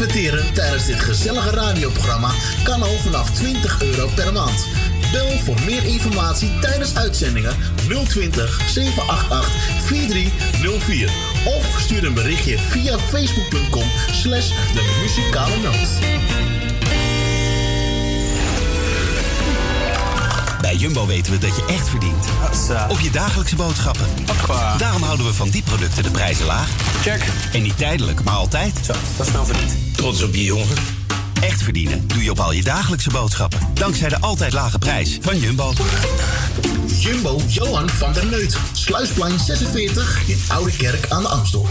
Adverteren tijdens dit gezellige radioprogramma kan al vanaf 20 euro per maand. Bel voor meer informatie tijdens uitzendingen 020 788 4304 of stuur een berichtje via facebook.com slash de muzikale noot. Bij Jumbo weten we dat je echt verdient. Op je dagelijkse boodschappen. Daarom houden we van die producten de prijzen laag. Check. En niet tijdelijk, maar altijd. Zo, dat is wel verdiend. Trots op je jongen. Echt verdienen doe je op al je dagelijkse boodschappen. Dankzij de altijd lage prijs van Jumbo. Jumbo Johan van der Neut. Sluisplein 46 in Oude Kerk aan de Amstel.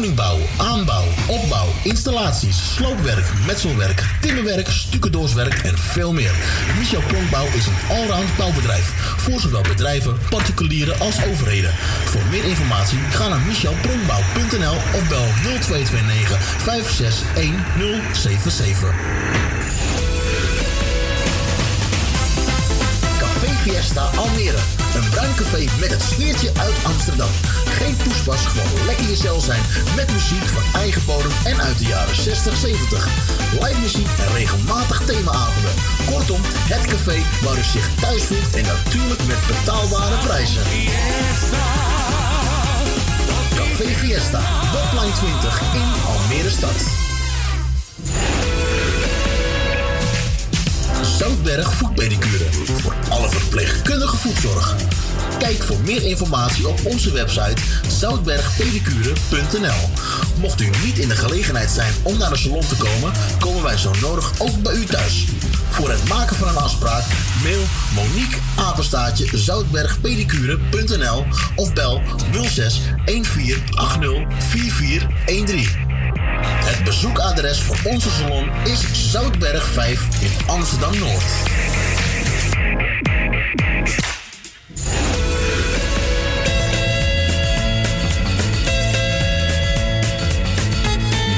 woningbouw, aanbouw, opbouw, installaties, sloopwerk, metselwerk, timmerwerk, stucadoorswerk en veel meer. Michel Pronkbouw is een allround bouwbedrijf voor zowel bedrijven, particulieren als overheden. Voor meer informatie ga naar michelpronkbouw.nl of bel 0229 561077. Café Fiesta Almere. Een bruin café met het sfeertje uit Amsterdam. Geen poespas, gewoon lekker jezelf zijn met muziek van eigen bodem en uit de jaren 60, 70. Live muziek en regelmatig themaavonden. Kortom, het café waar u zich thuis voelt en natuurlijk met betaalbare prijzen. Café Fiesta, Botline 20 in Almere Stad. Zoutberg Voetpedicure. Voor alle verpleegkundige voetzorg. Kijk voor meer informatie op onze website zoutbergpedicure.nl. Mocht u niet in de gelegenheid zijn om naar de salon te komen, komen wij zo nodig ook bij u thuis. Voor het maken van een afspraak mail Monique Apenstaatje zoutbergpedicure.nl of bel 06 1480 4413. Het bezoekadres voor onze salon is Zoutberg 5 in Amsterdam Noord.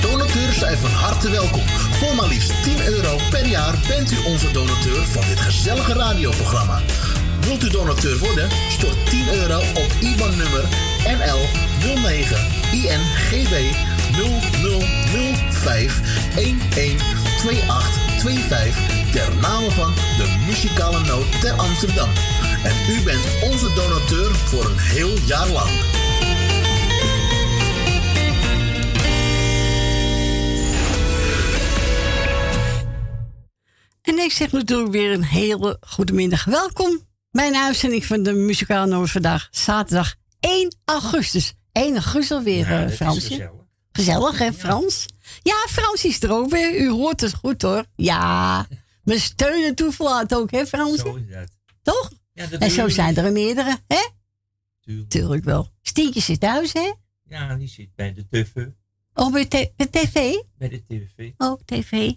Donateurs zijn van harte welkom. Voor maar liefst 10 euro per jaar bent u onze donateur van dit gezellige radioprogramma. Wilt u donateur worden? Stort 10 euro op IBAN-nummer NL 09 INGB 0005 112825 ter name van de muzikale noot ter Amsterdam. En u bent onze donateur voor een heel jaar lang. En ik zeg natuurlijk weer een hele goede middag. Welkom bij een uitzending van de Muzikale Noot vandaag, zaterdag 1 augustus. 1 augustus alweer, Ja, eh, Fransje. Gezellig. Hè, Frans? Ja, Frans is er ook weer. U hoort het goed, hoor. Ja, we steunen toeverlaat ook, hè, Frans? Zo is dat. Toch? Ja, dat en zo zijn er meerdere, hè? Tuurlijk. Tuurlijk wel. Stientje zit thuis, hè? Ja, die zit bij de tv. Oh, bij, bij tv? Bij de tv. Oh, tv.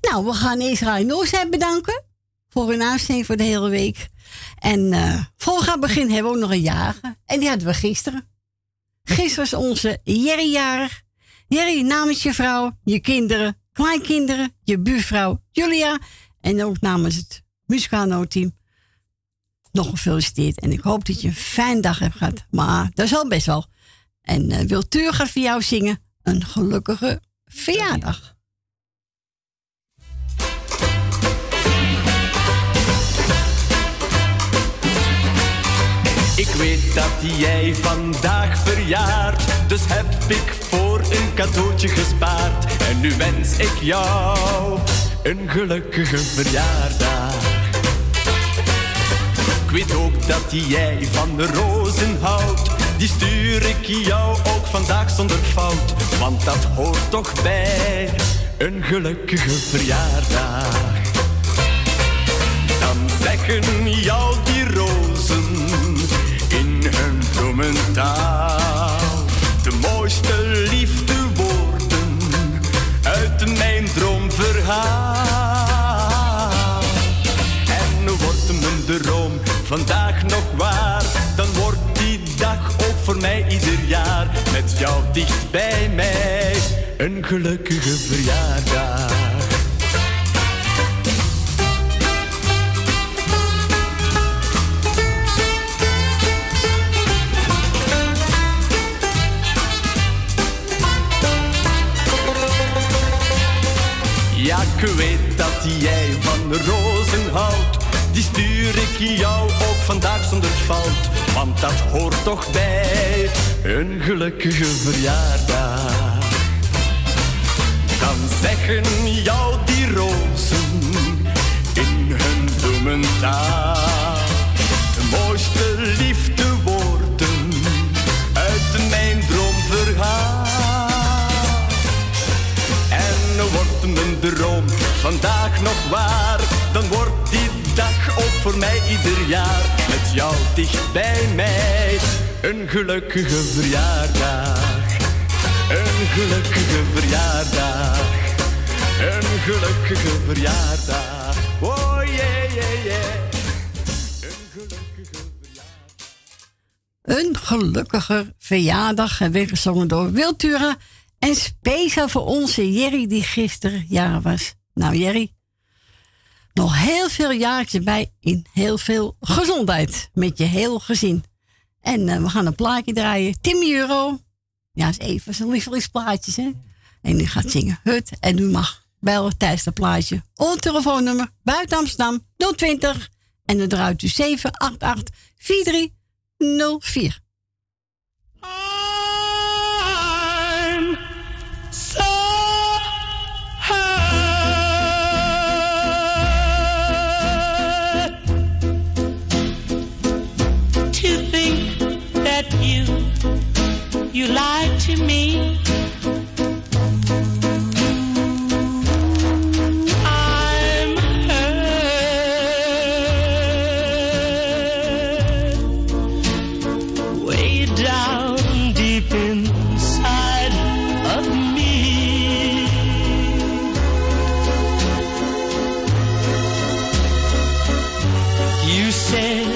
Nou, we gaan Israël Noorzij bedanken voor hun uitzending voor de hele week. En eh voor gaan beginnen hebben we ook nog een jager. En die hadden we gisteren. Gisteren was onze Jerry jarig. Jerry, namens je vrouw, je kinderen, kleinkinderen, je buurvrouw Julia. En ook namens het muzikaalnootteam nog gefeliciteerd. En ik hoop dat je een fijne dag hebt gehad. Maar dat is al best wel. En eh wil Tuur gaat voor jou zingen een gelukkige verjaardag. Ik weet dat jij vandaag verjaart, dus heb ik voor een cadeautje gespaard. En nu wens ik jou een gelukkige verjaardag. Ik weet ook dat jij van de rozen houdt, die stuur ik jou ook vandaag zonder fout. Want dat hoort toch bij een gelukkige verjaardag. Dan zeggen jou de mooiste liefdewoorden uit mijn droomverhaal. En wordt mijn droom vandaag nog waar, dan wordt die dag ook voor mij ieder jaar met jou dicht bij mij een gelukkige verjaardag. Ik jou ook vandaag zonder fout. Want dat hoort toch bij een gelukkige verjaardag. Dan zeggen jou die rozen in hun bloementaal de mooiste liefdewoorden uit mijn droomverhaal. En wordt mijn droom vandaag nog waar, dan wordt die voor mij ieder jaar met jou dicht bij mij. Een gelukkige verjaardag, een gelukkige verjaardag, een gelukkige verjaardag. Oh yeah, yeah, yeah. Een gelukkige verjaardag. En weer gezongen door Wiltura. En speciaal voor onze Jerry die gisteren jaar was. Nou Jerry, nog heel veel jaartjes bij in heel veel gezondheid. Met je heel gezin. En uh, we gaan een plaatje draaien. Tim Euro. Ja, is even zo'n lievelingsplaatjes, hè. En die gaat zingen Hut. En u mag bellen tijdens het plaatje. Ons telefoonnummer buiten Amsterdam 020. En dan draait u 788 4304. You lied to me. I'm hurt way down deep inside of me. You said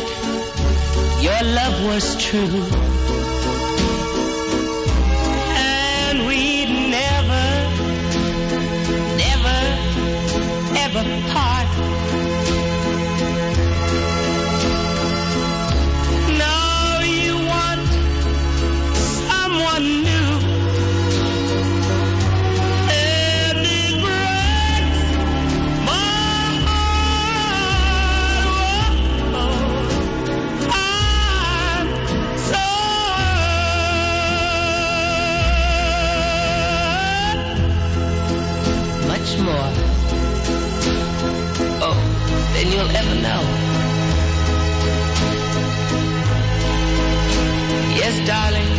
your love was true. Darling,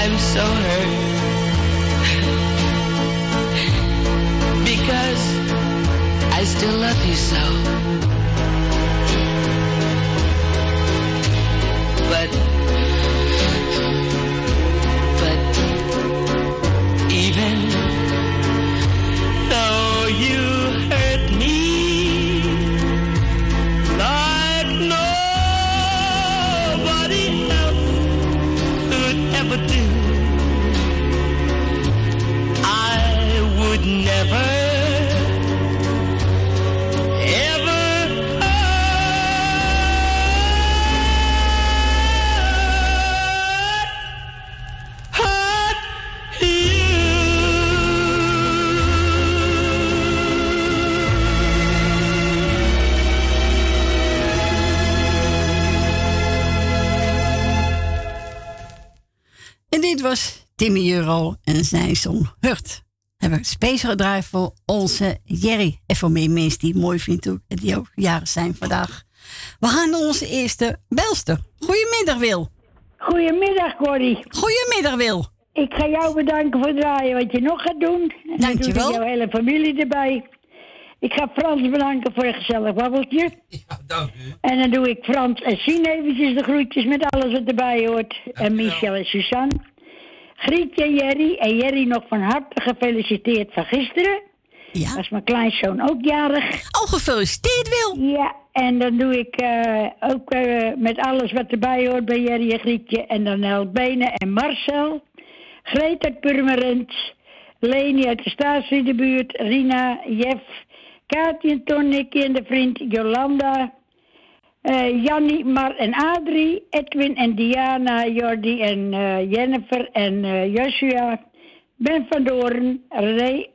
I'm so hurt. because I still love you so. But, Timmy Euro en zijn song Hurt. Hebben we speciaal gedraaid voor onze Jerry. En voor meer mensen die het mooi vinden ook, en die ook jaren zijn vandaag. We gaan naar onze eerste belster. Goedemiddag Wil. Goedemiddag, Corrie. Goedemiddag Wil. Ik ga jou bedanken voor het draaien wat je nog gaat doen. En dan Dankjewel. doe ik jouw hele familie erbij. Ik ga Frans bedanken voor een gezellig babbeltje. Ja, dank u. En dan doe ik Frans en Sien eventjes de groetjes met alles wat erbij hoort. En Michel en Suzanne. Grietje en Jerry. En Jerry nog van harte gefeliciteerd van gisteren. Ja. Was mijn kleinzoon ook jarig. Al gefeliciteerd Wil. Ja, en dan doe ik eh, ook eh, met alles wat erbij hoort bij Jerry en Grietje. En dan Helbene en Marcel. Greet uit Purmerend. Leni uit de Staatsriedenbuurt. Rina, Jeff, Kaatje en Ton, Nicky en de vriend Jolanda. Eh Jannie, Mar en Adrie. Edwin en Diana, Jordi en eh, Jennifer en eh, Joshua. Ben van Doorn, Ray,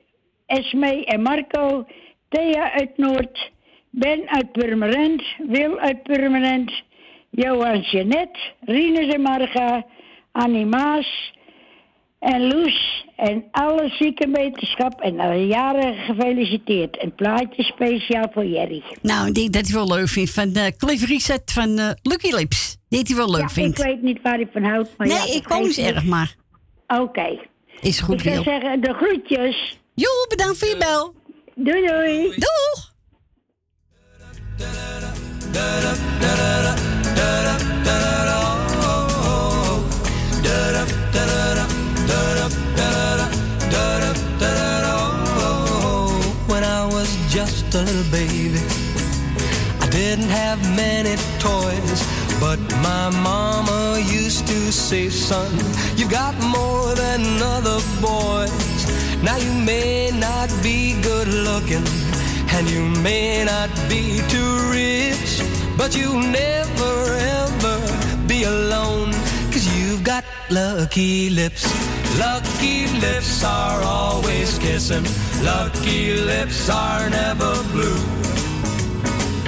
Esme en Marco. Thea uit Noord. Ben uit Purmerend, Wil uit Purmerend, Johan Jeanette, Rinus en Marga, Annie Maas en Loes en alle ziekenwetenschap en alle jaren gefeliciteerd. Een plaatje speciaal voor Jerry. Nou, ik denk dat hij wel leuk vindt van uh, Cliff Reset van uh, Lucky Lips. Die hij wel leuk ja, vindt. ik weet niet waar hij van houdt. Maar nee, ja, ik kom eens erg maar. Oké. Is goed, Ik Wil. zeggen, de groetjes. Joe, bedankt voor je bel. Doei doei. Doeg! Baby, I didn't have many toys, but my mama used to say, son, you got more than other boys. Now you may not be good looking, and you may not be too rich, but you'll never ever be alone, cause you've got lucky lips. Lucky lips are always kissing, lucky lips are never blue.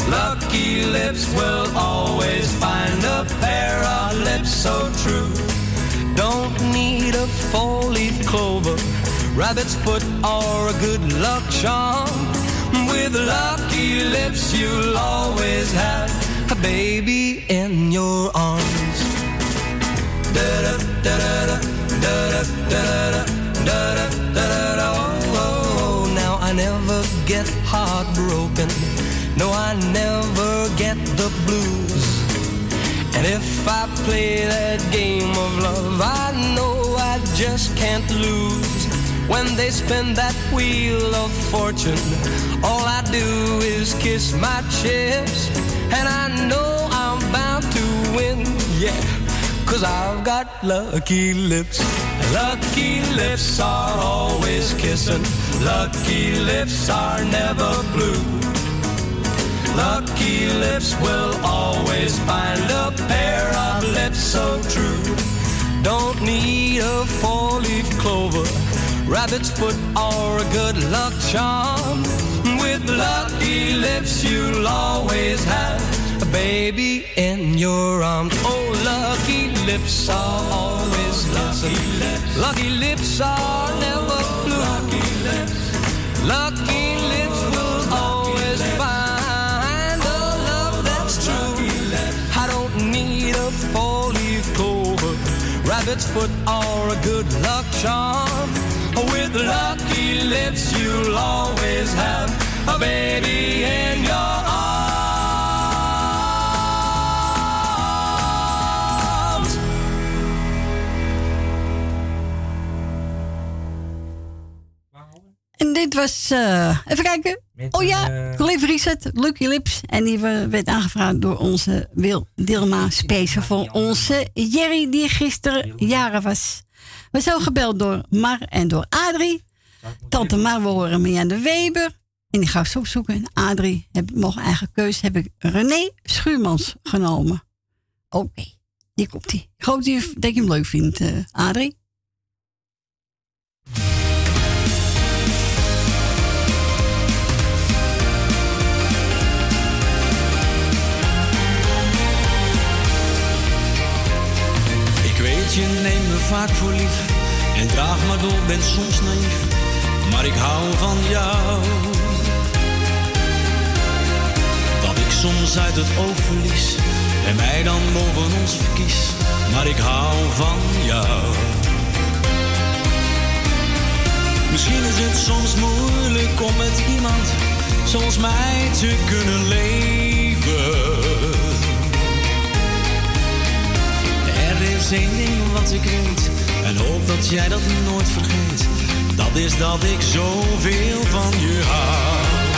Lucky lips will always find a pair of lips so true. Don't need a four-leaf clover, rabbit's foot, or a good luck charm. With lucky lips, you'll always have a baby in your arms. Da-da, da-da-da, da-da, da-da, da-da, da-da, I never get heartbroken. No, I never get the blues. And if I play that game of love, I know I just can't lose. When they spin that wheel of fortune, all I do is kiss my chips. And I know I'm bound to win, yeah. Cause I've got lucky lips. Lucky lips are always kissing. Lucky lips are never blue. Lucky lips will always find a pair of lips so true. Don't need a four-leaf clover, rabbit's foot, or a good luck charm. With lucky lips, you'll always have a baby in your arms. Oh, lucky lips are always lucky lips. Lucky lips are never blue. Lucky rabbit's foot, or a good luck charm. With lucky lips, you'll always have a baby in your arms. Dit was, eh, even kijken. Met Oh ja, eh, Cliff Reset, Lucky Lips. En die we- werd aangevraagd door onze Wil Dilma Special voor onze Jerry, die gisteren jaren was. We zijn gebeld door Mar en door Adrie. Tante Mar, we horen Mirjam de Weber. En die ga ik zo opzoeken. En Adrie, heb, mocht eigen keuze, heb ik René Schuurmans genomen. Oké, hier komt hij. Ik hoop dat je, hem leuk vindt, eh, Adrie. Je neemt me vaak voor lief en draag maar door, ben soms naïef, maar ik hou van jou. Dat ik soms uit het oog verlies en mij dan boven ons verkies, maar ik hou van jou. Misschien is het soms moeilijk om met iemand zoals mij te kunnen leven. Één ding wat ik weet en hoop dat jij dat nooit vergeet. Dat is dat ik zoveel van je hou.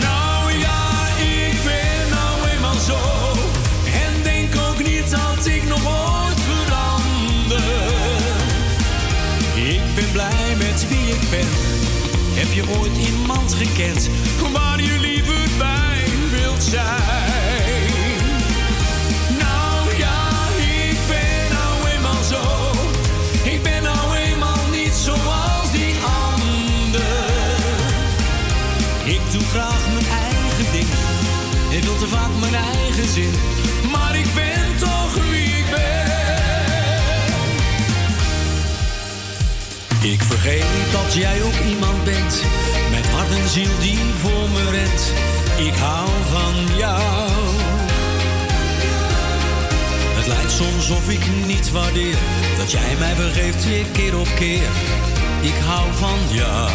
Nou ja, ik ben nou eenmaal zo. En denk ook niet dat ik nog ooit verander. Ik ben blij met wie ik ben. Heb je ooit iemand gekend waar je liever bij wilt zijn? Vaak mijn eigen zin. Maar ik ben toch wie ik ben. Ik vergeet dat jij ook iemand bent. Met hart en ziel die voor me rent. Ik hou van jou. Het lijkt soms of ik niet waardeer dat jij mij vergeeft keer op keer. Ik hou van jou.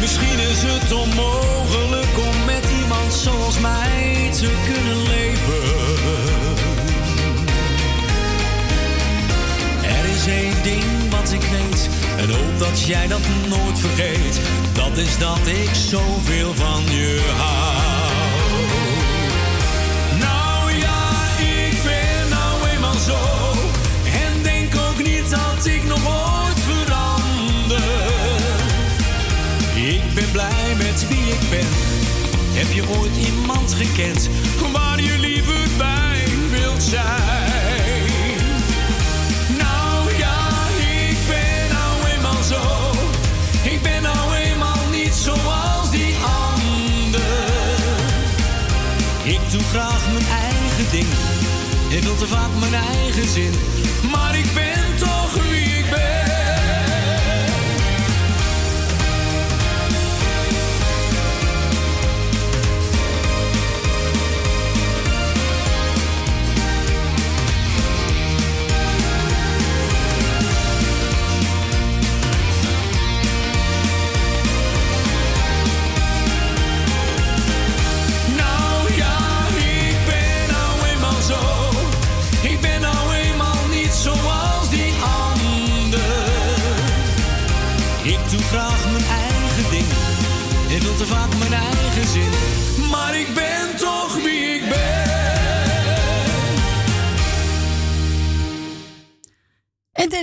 Misschien is het onmogelijk om met iemand zoals mij te kunnen leven. Er is één ding wat ik weet en hoop dat jij dat nooit vergeet. Dat is dat ik zoveel van je hou. Heb je ooit iemand gekend waar je liever bij wilt zijn? Nou ja, ik ben nou eenmaal zo. Ik ben nou eenmaal niet zoals die ander. Ik doe graag mijn eigen ding. Ik wil te vaak mijn eigen zin.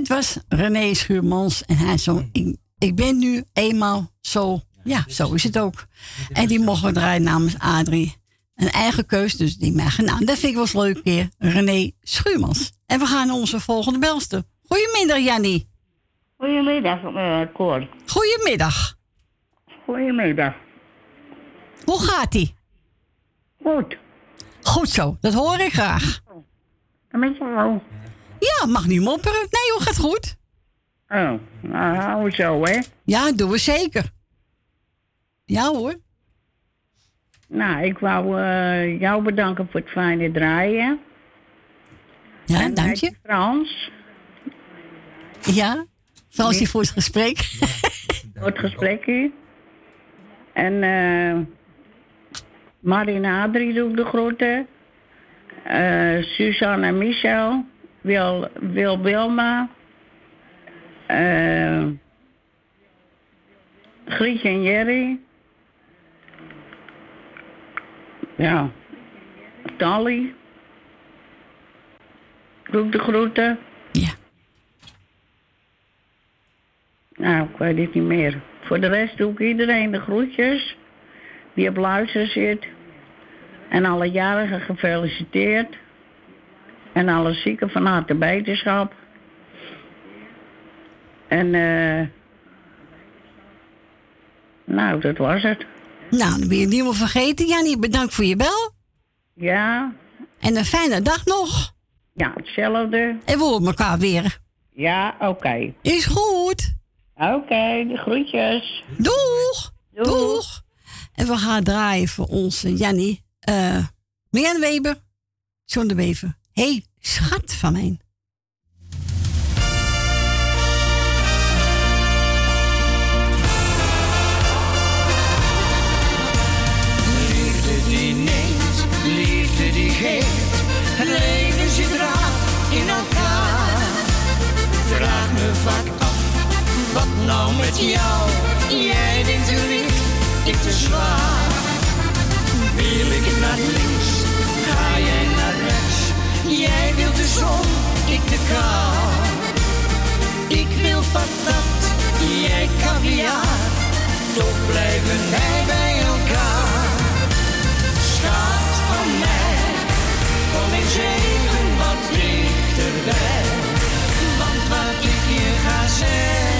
Dit was René Schuurmans en hij zong ik, ik ben nu eenmaal zo. Ja, zo is het ook. En die mogen we draaien namens Adrie. Een eigen keus, dus die mag. Nou, dat vind ik wel eens leuk keer. René Schuurmans. En we gaan naar onze volgende belster. Goedemiddag, Jannie. Goedemiddag, uh, Cor. Goedemiddag. Goedemiddag. Hoe gaat-ie? Goed. Goed zo, dat hoor ik graag. En met jou? Ja, mag niet mopperen. Nee hoor, gaat goed. Oh, nou, hou zo, hè? Ja, doen we zeker. Ja hoor. Nou, ik wou eh, jou bedanken voor het fijne draaien. Ja, en dank je. Frans, Ja, Fransie voor het gesprek. voor het gesprekje. En eh Marina Adrie doe ik de groeten. Eh Suzanne en Michel. Wil, Wil Wilma. Grietje en Jerry. Ja. Tally. Doe ik de groeten. Ja. Nou, ik weet het niet meer. Voor de rest doe ik iedereen de groetjes. Die op luister zit. En alle jarigen gefeliciteerd. En alle zieken van harte beterschap. En eh. nou, dat was het. Nou, dan ben je niet meer vergeten. Jannie, bedankt voor je bel. Ja. En een fijne dag nog. Ja, hetzelfde. En we horen elkaar weer. Ja, oké. Is goed. Oké, de groetjes. Doeg. Doeg. En we gaan draaien voor onze Jannie. eh Marianne Weber. John de Wever. Hey, schat van mij. Die die. Het leven in nou met jou? Jij denkt te licht, ik te zwaar. Wil ik naar links, Jij wilt de zon, ik de kou. Ik wil patat, jij caviar. Toch blijven wij bij elkaar. Schat van mij, kom eens even wat dichterbij. Want wat ik je ga zeggen,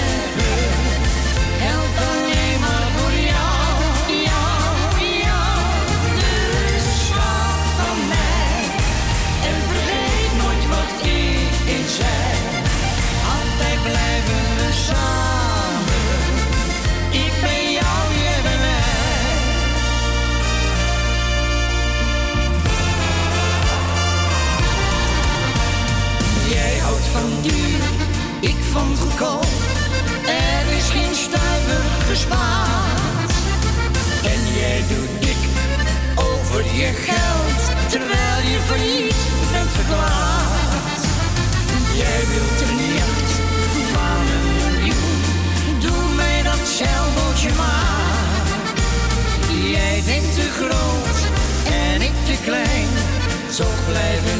Marco. Er is geen stuiver gespaard. En jij doet dik over je geld, terwijl je failliet bent verklaard. Jij wilt een jacht van een miljoen, doe mij dat zeilbootje maar. Jij bent te groot en ik te klein, zo blijven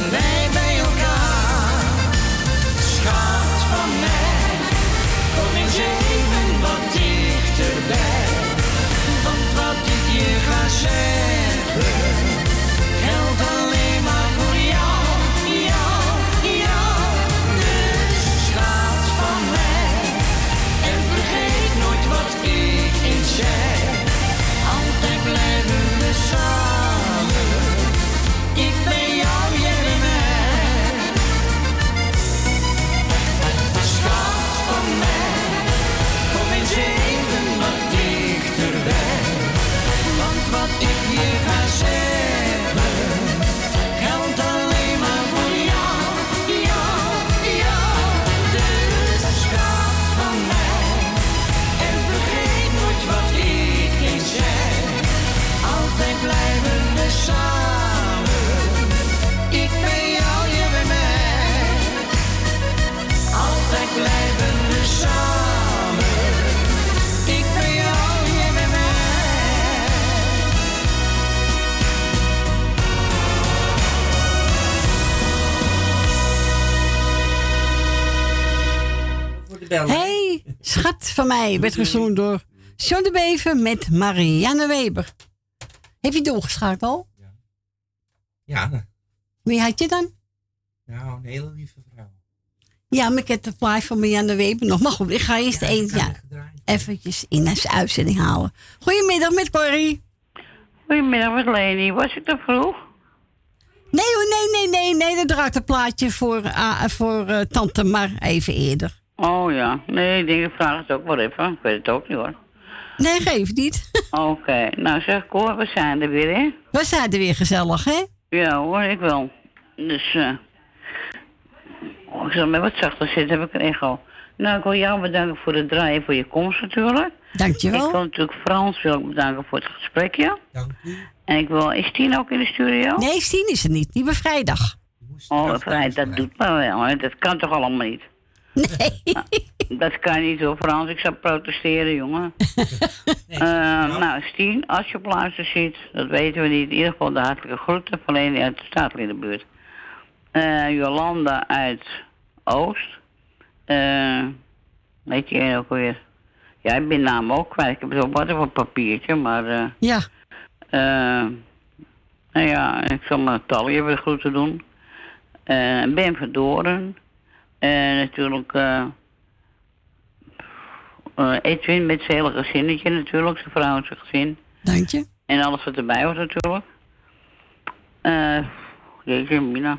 van mij, werd gezongen door John de Bever met Marianne Weber. Heb je doorgeschakeld al? Ja, Wie had je dan? nou, een hele lieve vrouw. Ja, maar ik heb de plaat van Marianne Weber nog. Maar goed, ik ga eerst eens ja, eventjes in de uitzending halen. Goedemiddag met Corrie. Goedemiddag met Leni. Was ik te vroeg? Nee hoor, nee, nee, nee, nee. Dat draait een plaatje voor, ah, voor eh, tante Mar even eerder. Oh ja. Nee, ik denk ik vraag het ook wel even. Ik weet het ook niet hoor. Nee, geef niet. Oké. Nou zeg Cor, we zijn er weer hè? We zijn er weer gezellig, hè? Ja hoor, ik wel. Dus eh oh, ik zal met wat zachter zitten, heb ik een echo. Nou, ik wil jou bedanken voor het draaien, voor je komst natuurlijk. Dankjewel. Ik wil natuurlijk Frans wil ik bedanken voor het gesprekje. Dank u. En ik wil, is Tien ook in de studio? Nee, Stien is er niet. Die was vrijdag. Oh, vrijdag, dat doet maar wel. Hè. Dat kan toch allemaal niet? Nee. dat kan niet hoor, Frans. Ik zou protesteren, jongen. Eh, nou, Stien, als je op luister ziet, dat weten we niet. In ieder geval de hartelijke groeten van Leni uit de Staatlindenbuurt. Eh Jolanda uit Oost. Eh weet je ook weer? Ja, ik ben naam ook kwijt. Ik heb zo wat op een papiertje, maar... eh Ja. eh nou ja, ik zal mijn Talie weer groeten doen. Eh ben Verdoren. En natuurlijk eh eh, Edwin met zijn hele gezinnetje natuurlijk, zijn vrouw en zijn gezin. Dank je. En alles wat erbij hoort natuurlijk. Eh jeetje, Mina.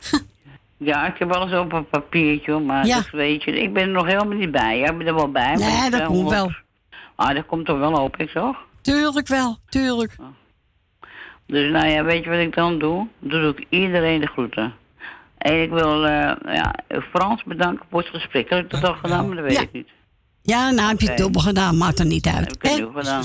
ja, ik heb alles op een papiertje, maar Ja. dus weet je, ik ben er nog helemaal niet bij. Ja, ik ben er wel bij. maar Nee, ik, dat eh, komt wel. Ah, dat komt er wel op, ik toch? Tuurlijk wel, tuurlijk. Dus nou ja, weet je wat ik dan doe? Dan doe ik iedereen de groeten. En ik wil eh, ja, Frans bedanken voor het gesprek. Heb ik dat al gedaan, maar dat weet Ja. ik niet. Ja, nou heb je het dubbel gedaan, maakt er niet uit. Heb ik het hè? nu gedaan.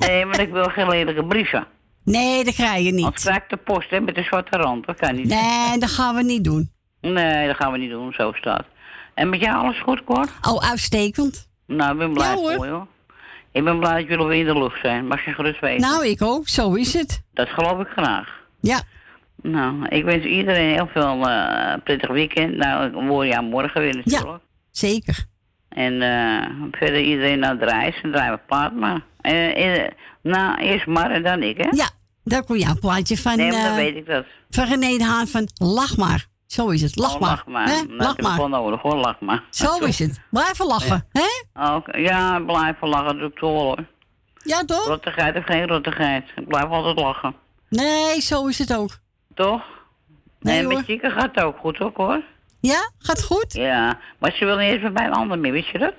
Nee, maar ik wil geen lelijke brieven. Nee, dat krijg je niet. krijg ik de post hè, met de zwarte rand. Dat kan niet. Nee, dat gaan we niet doen. Nee, dat gaan we niet doen, zo staat. En met jou alles goed, Cor? Oh, uitstekend. Nou, ik ben blij Ja, hoor. voor je, hoor. Ik ben blij dat jullie weer in de lucht zijn. Mag je gerust weten. Nou, ik ook. Zo is het. Dat geloof ik graag. Ja. Nou, ik wens iedereen heel veel eh prettig weekend. Nou, ik hoor aan morgen weer natuurlijk. Zeker. En eh, verder iedereen naar de reis en draaien we paard maar. Eh, nou, eerst Mar en dan ik, hè? Ja, daar komt jouw plaatje van, Nee, maar dan weet ik dat. van René de Haan van Lach maar. Zo is het. Lach Oh, maar. lach maar. Hè? Nou, Lach ik heb het maar. wel nodig hoor, lach maar. Zo is het. Blijven lachen. hè? Oké, Ja, blijven lachen doe ik toch hoor. Ja, toch? Rottigheid of geen rottigheid. Ik blijf altijd lachen. Nee, zo is het ook. Toch? Nee, en hoor. met Chica gaat het ook goed ook hoor. Ja, gaat goed? Ja, maar ze wil niet eens bij een ander meer, wist je dat?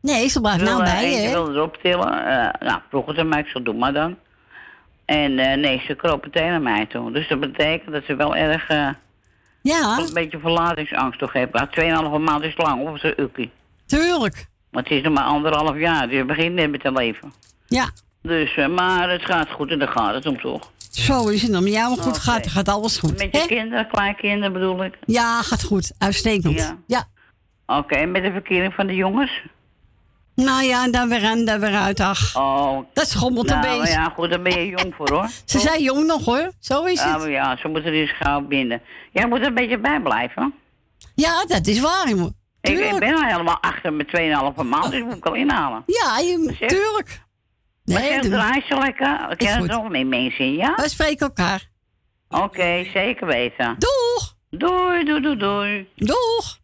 Nee, ze blijft Ze nou bij je, Ze wil erop tillen. eh, nou, vroeg het aan mij, ik zal doen maar dan. En eh, nee, ze kroop meteen naar mij toe. Dus dat betekent dat ze wel erg, eh, Ja. Een beetje verlatingsangst toch heb. 2,5 maand is lang, of zo, Ukkie. Tuurlijk. Maar het is nog maar anderhalf jaar, dus je begint net met te leven. Ja. Dus, eh, maar het gaat goed en daar gaat het om toch. Zo is het. Met jou goed gaat, gaat alles goed. Met je hè? kinderen, kleinkinderen bedoel ik. Ja, gaat goed. Uitstekend. Ja. ja. Oké, met de verkering van de jongens? Nou ja, daar weer aan, daar weer uit. Ach, Oh. dat schommelt een nou, beetje. ja, goed, daar ben je jong voor hoor. Ze zijn jong nog hoor. Zo is Ja, het. ja, ze moeten eens gauw binden. Jij moet er een beetje bij blijven. Ja, dat is waar. jongen. Ik, ben al helemaal achter met 2,5 maand, dus moet ik al inhalen. Ja, je, tuurlijk. Nee, doe- lekker. We kennen goed. er nog meer mensen ja? wij spreken elkaar. Oké, zeker weten. Doeg! Doei, doei, doei, doei. Doeg!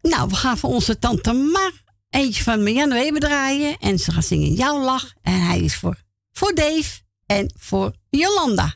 Nou, we gaan voor onze tante Mar eentje van Marianne Weber draaien. En ze gaat zingen Jouw Lach. En hij is voor, voor Dave en voor Jolanda.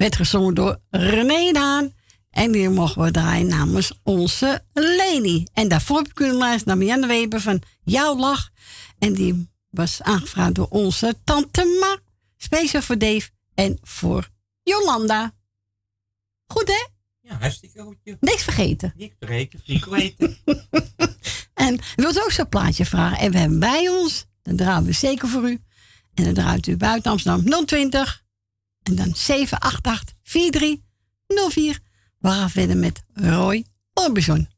werd gezongen door René Daan. En die mogen we draaien namens onze Leni. En daarvoor heb ik kunnen luisteren naar Marianne Weber van Jouw Lach. En die was aangevraagd door onze tante Ma. Speciaal voor Dave en voor Jolanda. Goed hè? Ja, hartstikke goed. Niks vergeten. Niks vergeten, niet weten. en wilt u ook zo'n plaatje vragen? En we hebben bij ons, dan draaien we zeker voor u. En dan draait u buiten Amsterdam 020 en dan 788-4304. We gaan verder met Roy Orbison.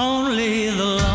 Only the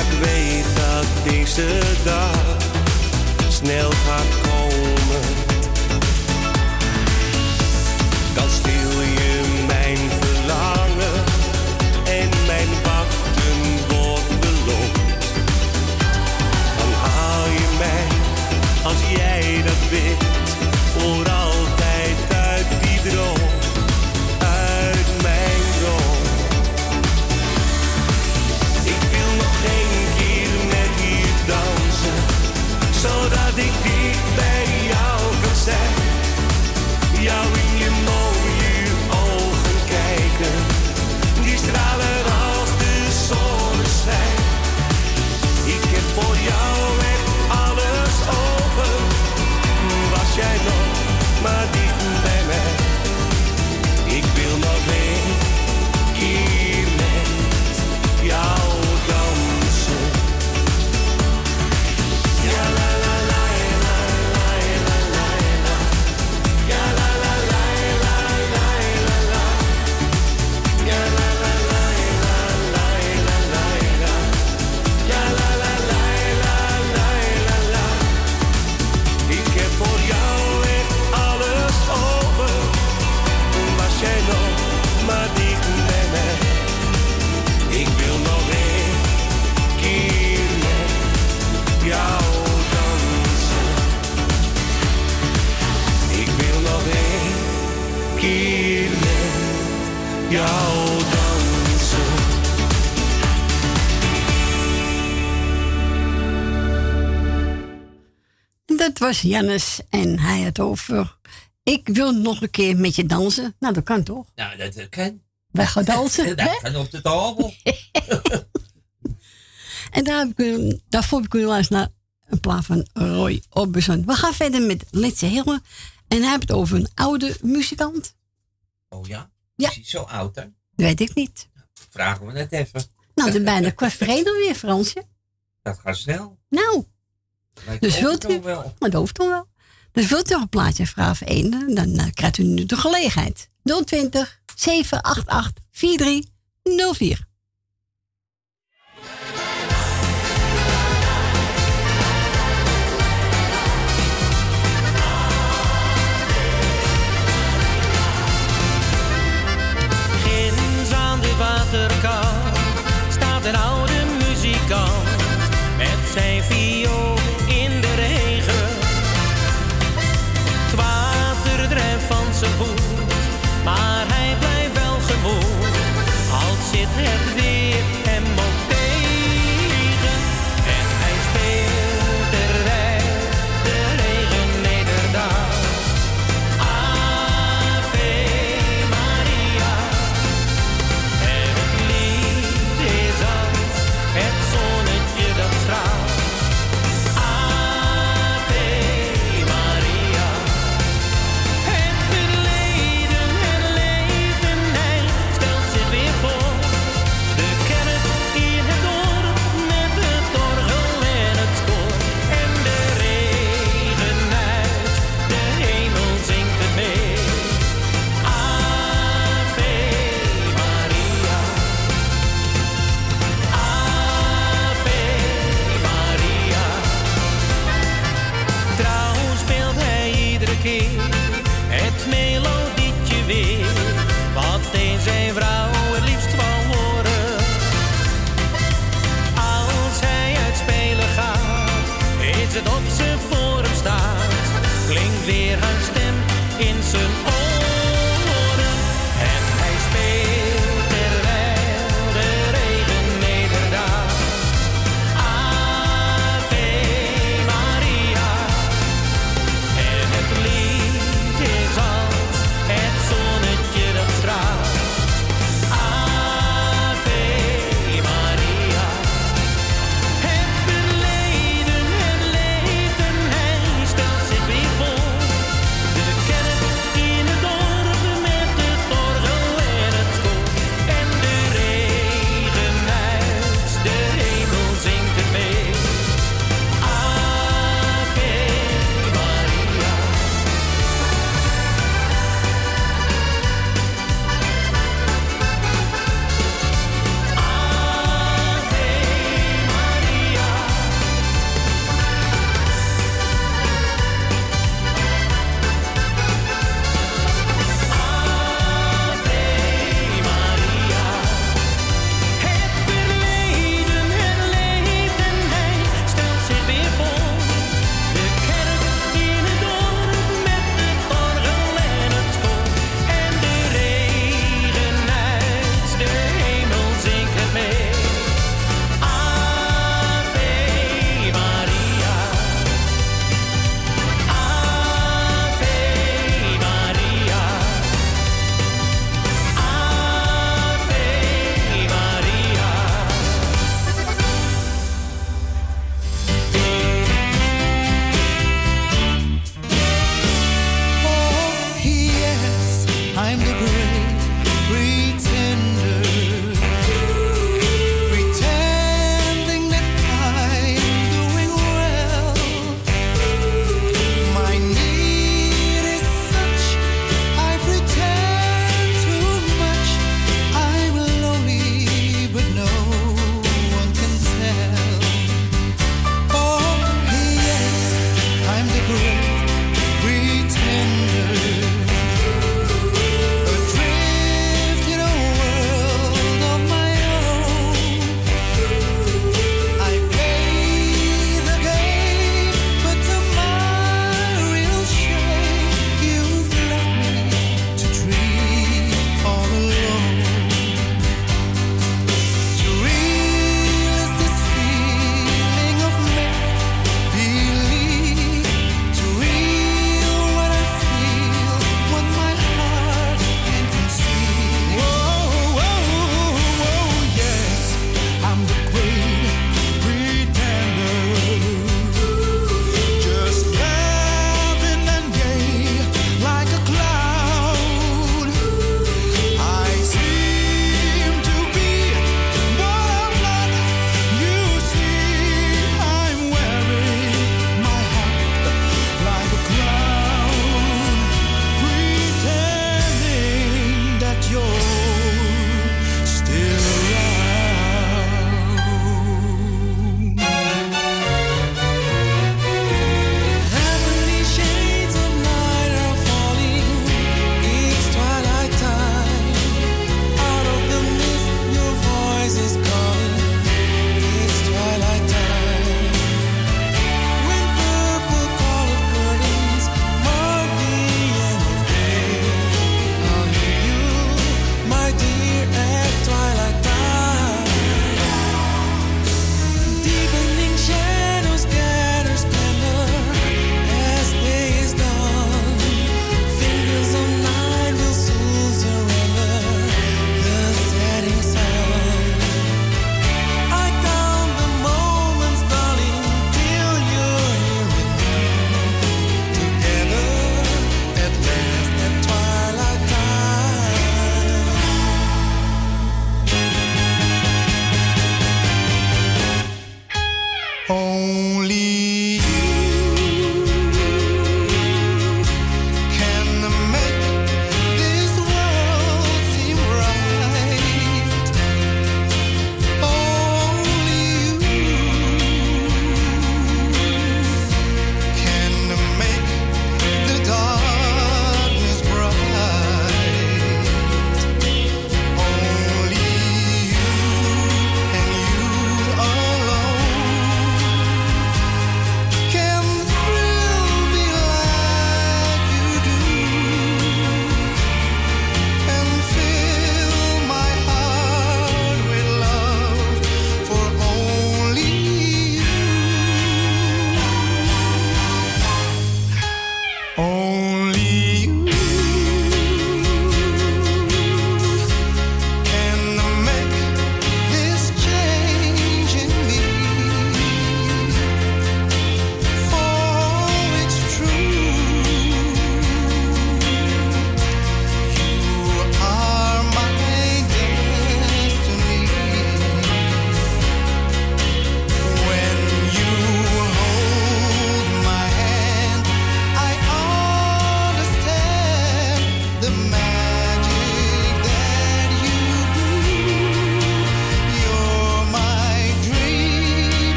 ik weet dat deze dag snel gaat. was Jannes en hij had over. Ik wil nog een keer met je dansen. Nou, dat kan toch? Nou, dat kan. Wij gaan dansen. dat kan op de tafel. en heb ik, daarvoor heb ik u eens naar een plaat van Roy Orbison. We gaan verder met Letse Hillen. En hij heeft het over een oude muzikant. Oh ja? Ja. Is hij zo oud, hè? Dat weet ik niet. Vragen we net even. Nou, dan bijna kwart weer, Fransje. Dat gaat snel. Nou. Dus wilt u, wel. dat hoeft toch wel. Dus wilt u nog een plaatje vragen 1, dan eh, krijgt u nu de gelegenheid. 020 788 4304. water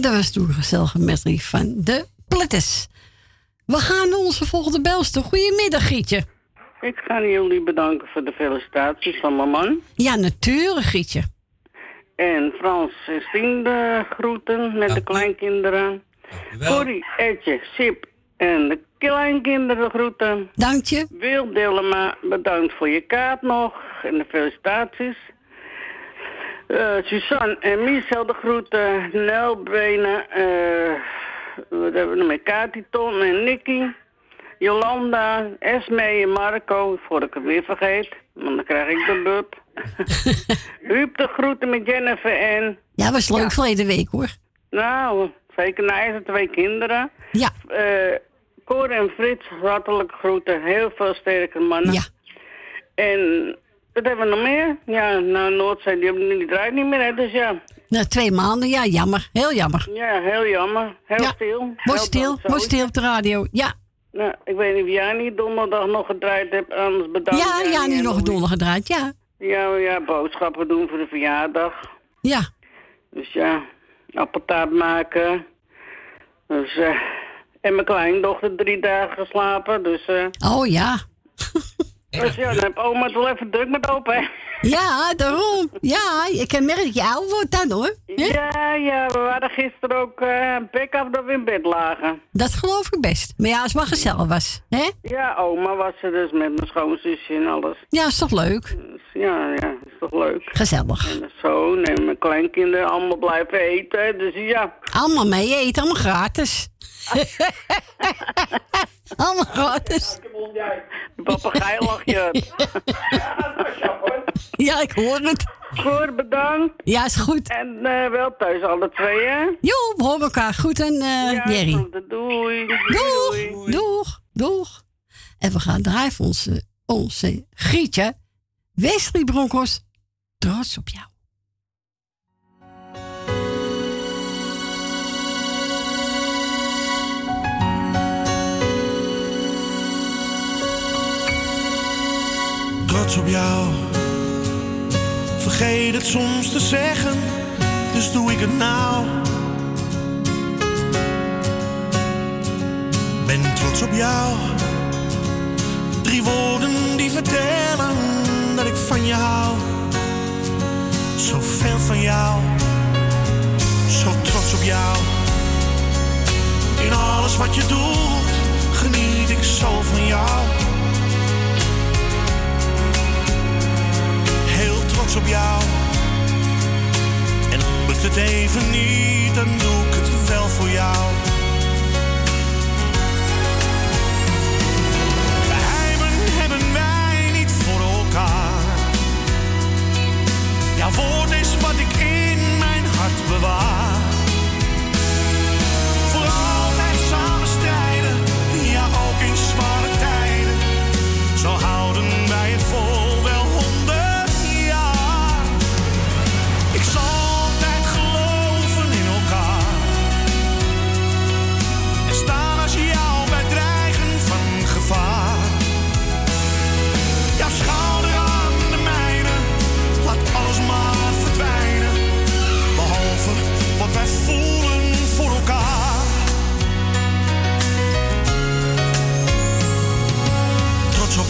dat was toen gezellig met Rie van de Plettes. We gaan naar onze volgende belster. Goedemiddag, Gietje. Ik ga jullie bedanken voor de felicitaties van mijn man. Ja, natuurlijk, Gietje. En Frans en Stien de groeten met de kleinkinderen. Corrie, Etje, Sip en de kleinkinderen groeten. Dank je. Wil Dillema, bedankt voor je kaart nog en de felicitaties. Eh, Suzanne en Michel de groeten. Nel, Brena, eh, wat hebben we nog meer? Kati, Tom en Nicky. Jolanda, Esme en Marco, voor ik het weer vergeet. Want dan krijg ik de bub. Huub de groeten met Jennifer en... Ja, was leuk verleden week, hoor. Nou, zeker na zijn twee kinderen. Ja. Eh Cor en Frits, hartelijk groeten. Heel veel sterke mannen. Ja. En wat hebben we nog meer? Ja, nou, Noordzee, die, die draait niet meer, hè, dus ja. Na twee maanden, ja, jammer. Heel jammer. Ja, heel jammer. Heel Ja, stil. Mooi stil, mooi stil op de radio. Ja, Nou, ik weet niet of jij niet donderdag nog gedraaid hebt, anders bedankt. ja, jij ja, nu en nog Louis. donder gedraaid, ja. Ja, ja, boodschappen doen voor de verjaardag. Ja. Dus ja, appeltaart maken. Dus, eh en mijn kleindochter drie dagen geslapen, dus... eh Oh ja. dus ja, dan heb oma het wel even druk met hè? Ja, daarom. Ja, ik merken dat je oud wordt dan, hoor. Ja, ja, we waren gisteren ook eh, een pek af dat we in bed lagen. Dat geloof ik best. Maar ja, als het maar gezellig was, hè? Ja, oma was er dus met mijn schoonzusje en alles. Ja, is toch leuk? Dus ja, ja, is toch leuk. Gezellig. En mijn zoon en mijn kleinkinderen allemaal blijven eten, dus ja. Allemaal mee eten, allemaal gratis. allemaal gratis. De papegaai lag je. Ja, ik hoor het. Goed, bedankt. Ja, is goed. En eh, wel thuis alle twee, hè? Jo, we horen elkaar goed en eh Ja, Jerry. groeten. Doei. Doeg, doeg, doeg. En we gaan draaien voor onze, onze Grietje. Wesley Broncos, trots op jou. trots op jou. Vergeet het soms te zeggen, dus doe ik het nou. Ben trots op jou. Drie woorden die vertellen dat ik van je hou. Zoveel van jou. Zo trots op jou. In alles wat je doet, geniet ik zo van jou. Op jou. En lukt het even niet, dan doe ik het wel voor jou. Geheimen hebben wij niet voor elkaar. Jouw woord is wat ik in mijn hart bewaar. Voor altijd samen strijden, ja ook in zware tijden. Zo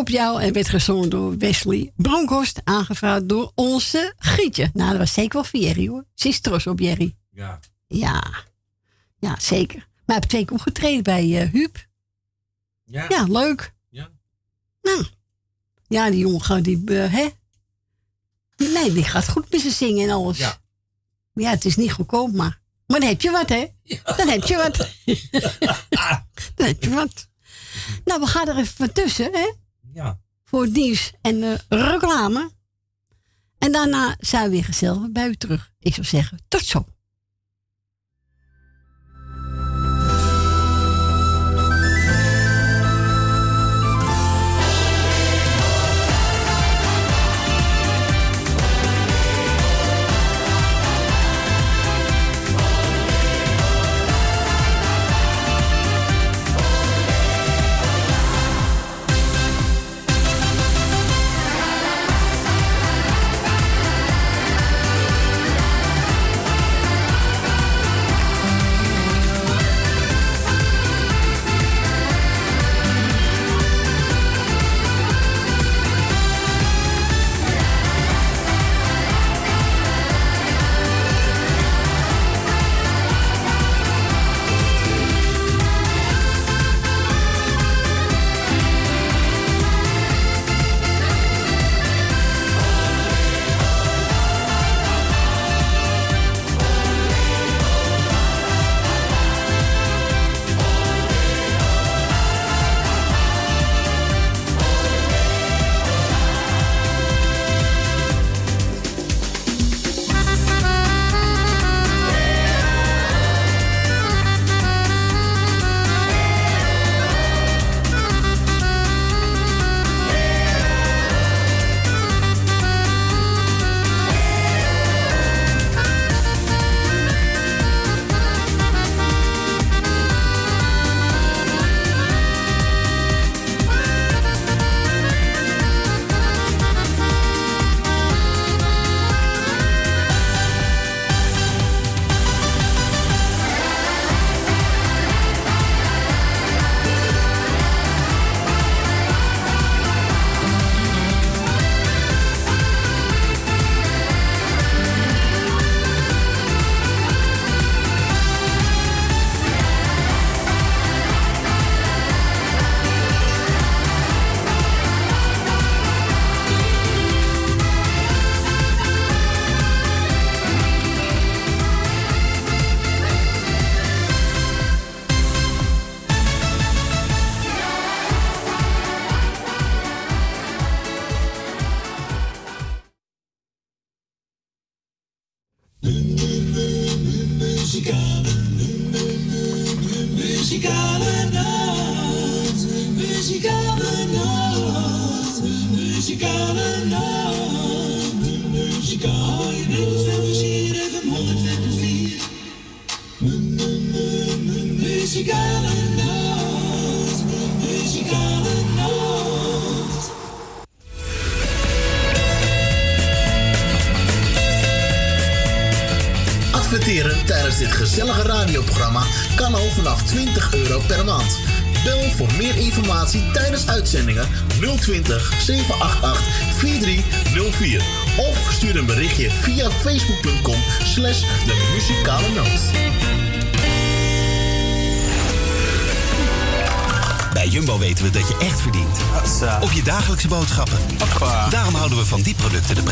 Op jou en werd gezongen door Wesley Bronkhorst. Aangevraagd door onze Gietje. Nou, dat was zeker wel voor Jerry hoor. Ze is trots op Jerry. Ja. Ja, ja zeker. Maar hij heeft twee keer opgetreden bij eh Huub. Ja. Ja, leuk. Ja. Nou, ja, die jongen gaat die, eh, hè? Nee, die gaat goed met zijn zingen en alles. Ja. Ja, het is niet goedkoop, maar. Maar dan heb je wat, hè? Dan heb je wat. dan heb je wat. Nou, we gaan er even van tussen, hè? Ja. Voor het nieuws en reclame. En daarna zijn we weer gezellig bij u terug. Ik zou zeggen, tot zo.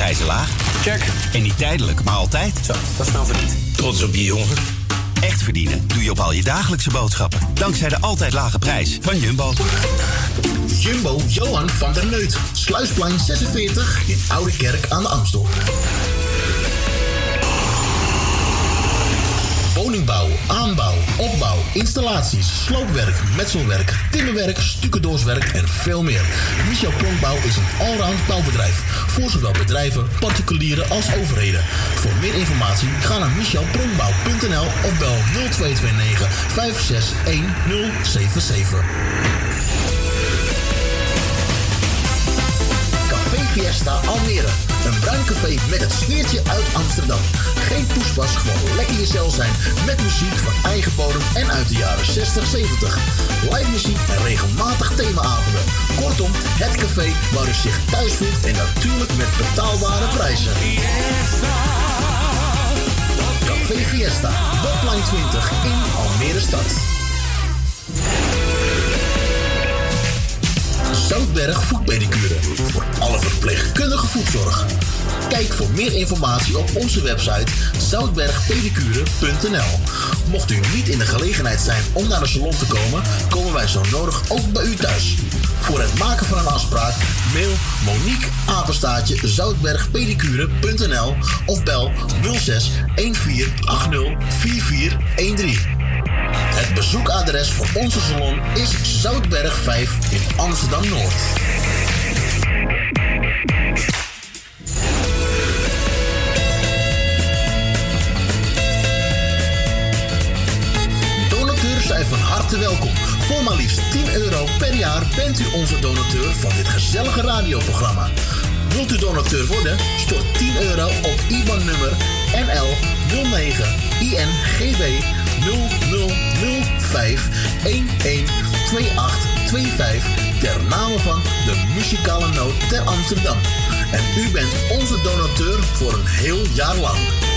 Prijzen laag. Check. En niet tijdelijk, maar altijd. Zo, dat is wel verdiend. Trots op je jongen. Echt verdienen doe je op al je dagelijkse boodschappen. Dankzij de altijd lage prijs van Jumbo. Jumbo Johan van der Neut. Sluisplein 46 in Oude Kerk aan de Amstel. Woningbouw, aanbouw, opbouw, installaties, sloopwerk, metselwerk, timmerwerk, stucadoorswerk en veel meer. Michel Pronkbouw is een allround bouwbedrijf. Voor zowel bedrijven, particulieren als overheden. Voor meer informatie ga naar michelpronkbouw.nl of bel 0229 561077. Café Fiesta Almere. Een bruin café met het sfeertje uit Amsterdam. Lekker jezelf zijn. Met muziek van eigen bodem en uit de jaren 60, 70. Live muziek en regelmatig themaavonden. Kortom, het café waar u zich thuis voelt en natuurlijk met betaalbare prijzen. Café Fiesta, Botline 20 in Almere Stad. Zoutberg Voetpedicure. Voor alle verpleegkundige voetzorg. Kijk voor meer informatie op onze website zoutbergpedicure.nl. Mocht u niet in de gelegenheid zijn om naar de salon te komen, komen wij zo nodig ook bij u thuis. Voor het maken van een afspraak mail Monique Apenstaatje zoutbergpedicure.nl of bel 06 1480 4413. Het bezoekadres voor onze salon is Zoutberg 5 in Amsterdam Noord. Zijn van harte welkom. Voor maar liefst 10 euro per jaar bent u onze donateur van dit gezellige radioprogramma. Wilt u donateur worden? Stort 10 euro op IBAN-nummer NL 09 INGB 0005 112825 ter name van de muzikale noot ter Amsterdam. En u bent onze donateur voor een heel jaar lang.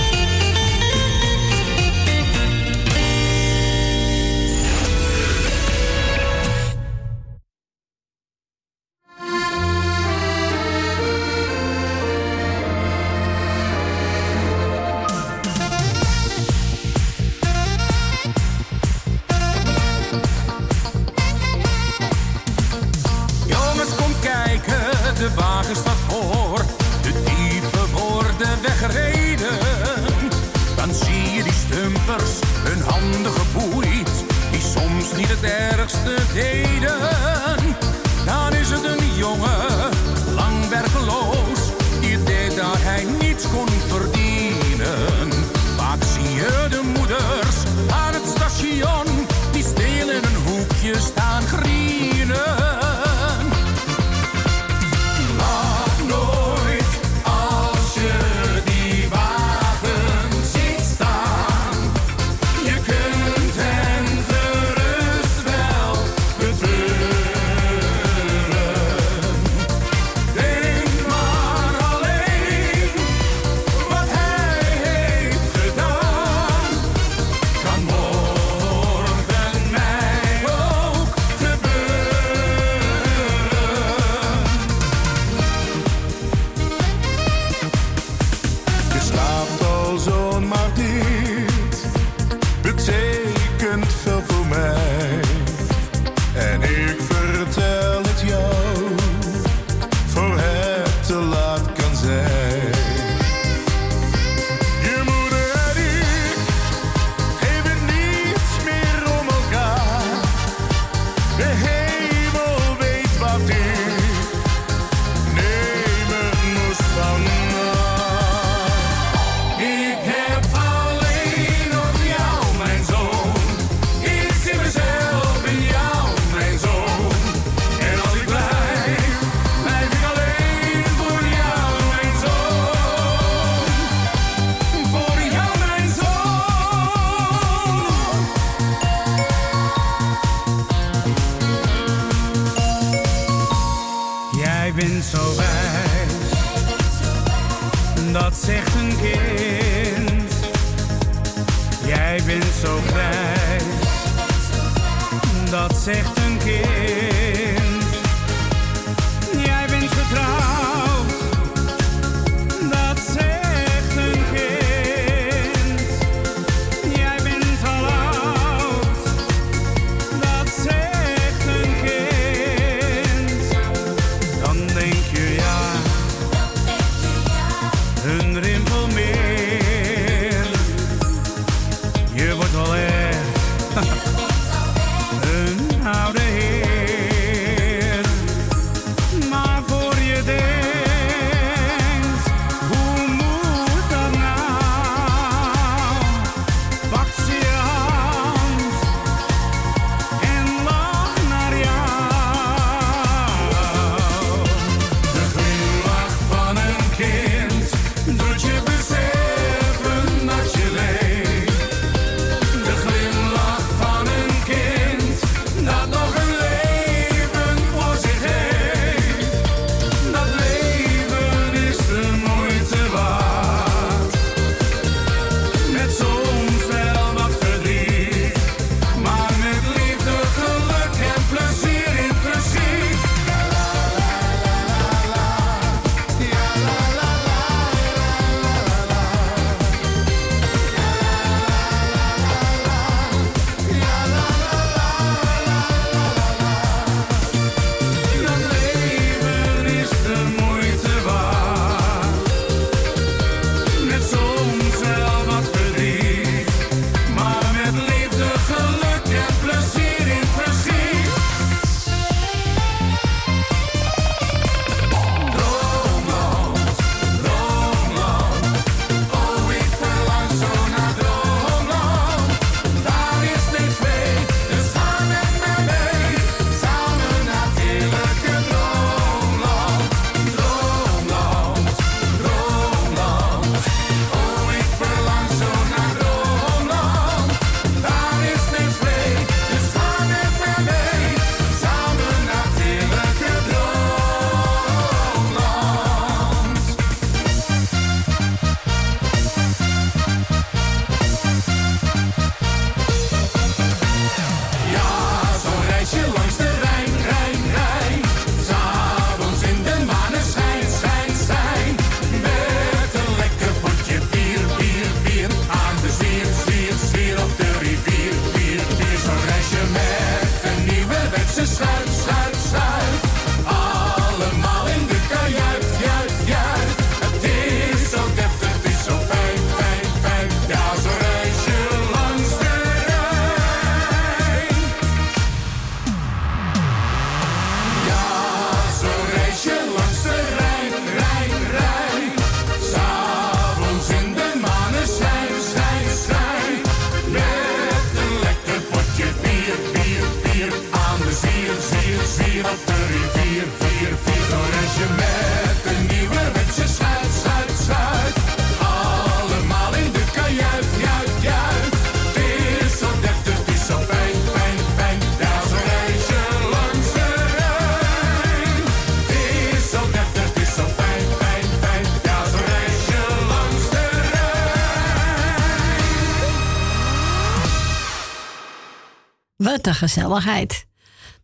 Wat een gezelligheid.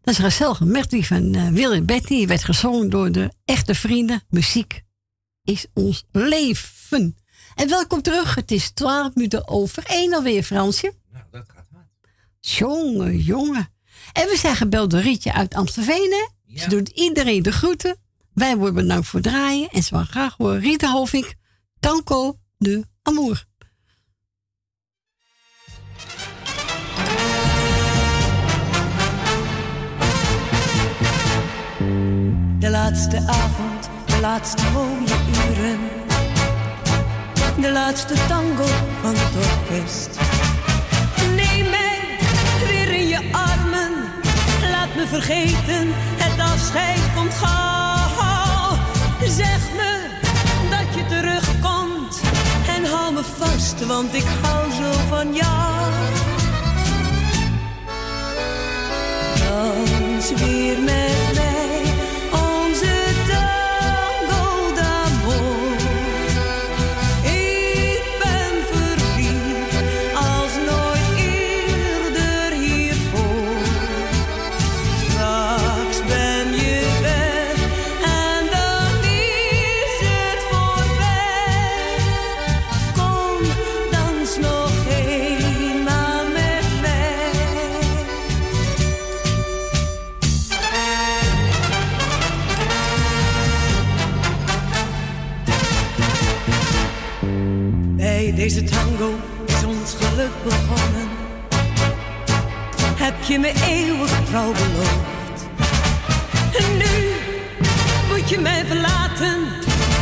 Dat is een gezellige melodie van eh, Willy Betty. Die werd gezongen door de echte vrienden. Muziek is ons leven. En welkom terug. Het is 12 minuten over één alweer, Fransje. Nou, dat gaat hard. Jongen, jongen. En we zijn gebeld door Rietje uit Amstelveen. hè? Ze doet iedereen de groeten. Wij worden bedankt voor het draaien. En ze wil graag horen Rita Hovink. Tanko de Amour. De laatste avond, de laatste mooie uren. De laatste tango van het orkest. Neem mij weer in je armen. Laat me vergeten, het afscheid komt gauw. Zeg me dat je terugkomt. En hou me vast, want ik hou zo van jou. Dans weer met deze tango is ons geluk begonnen. Heb je me eeuwig trouw beloofd. En nu moet je mij verlaten.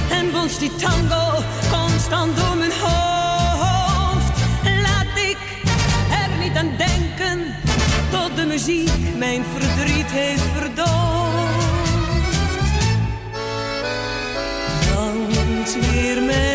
En bonst die tango constant door mijn hoofd. Laat ik er niet aan denken. Tot de muziek mijn verdriet heeft verdoofd. Dans weer met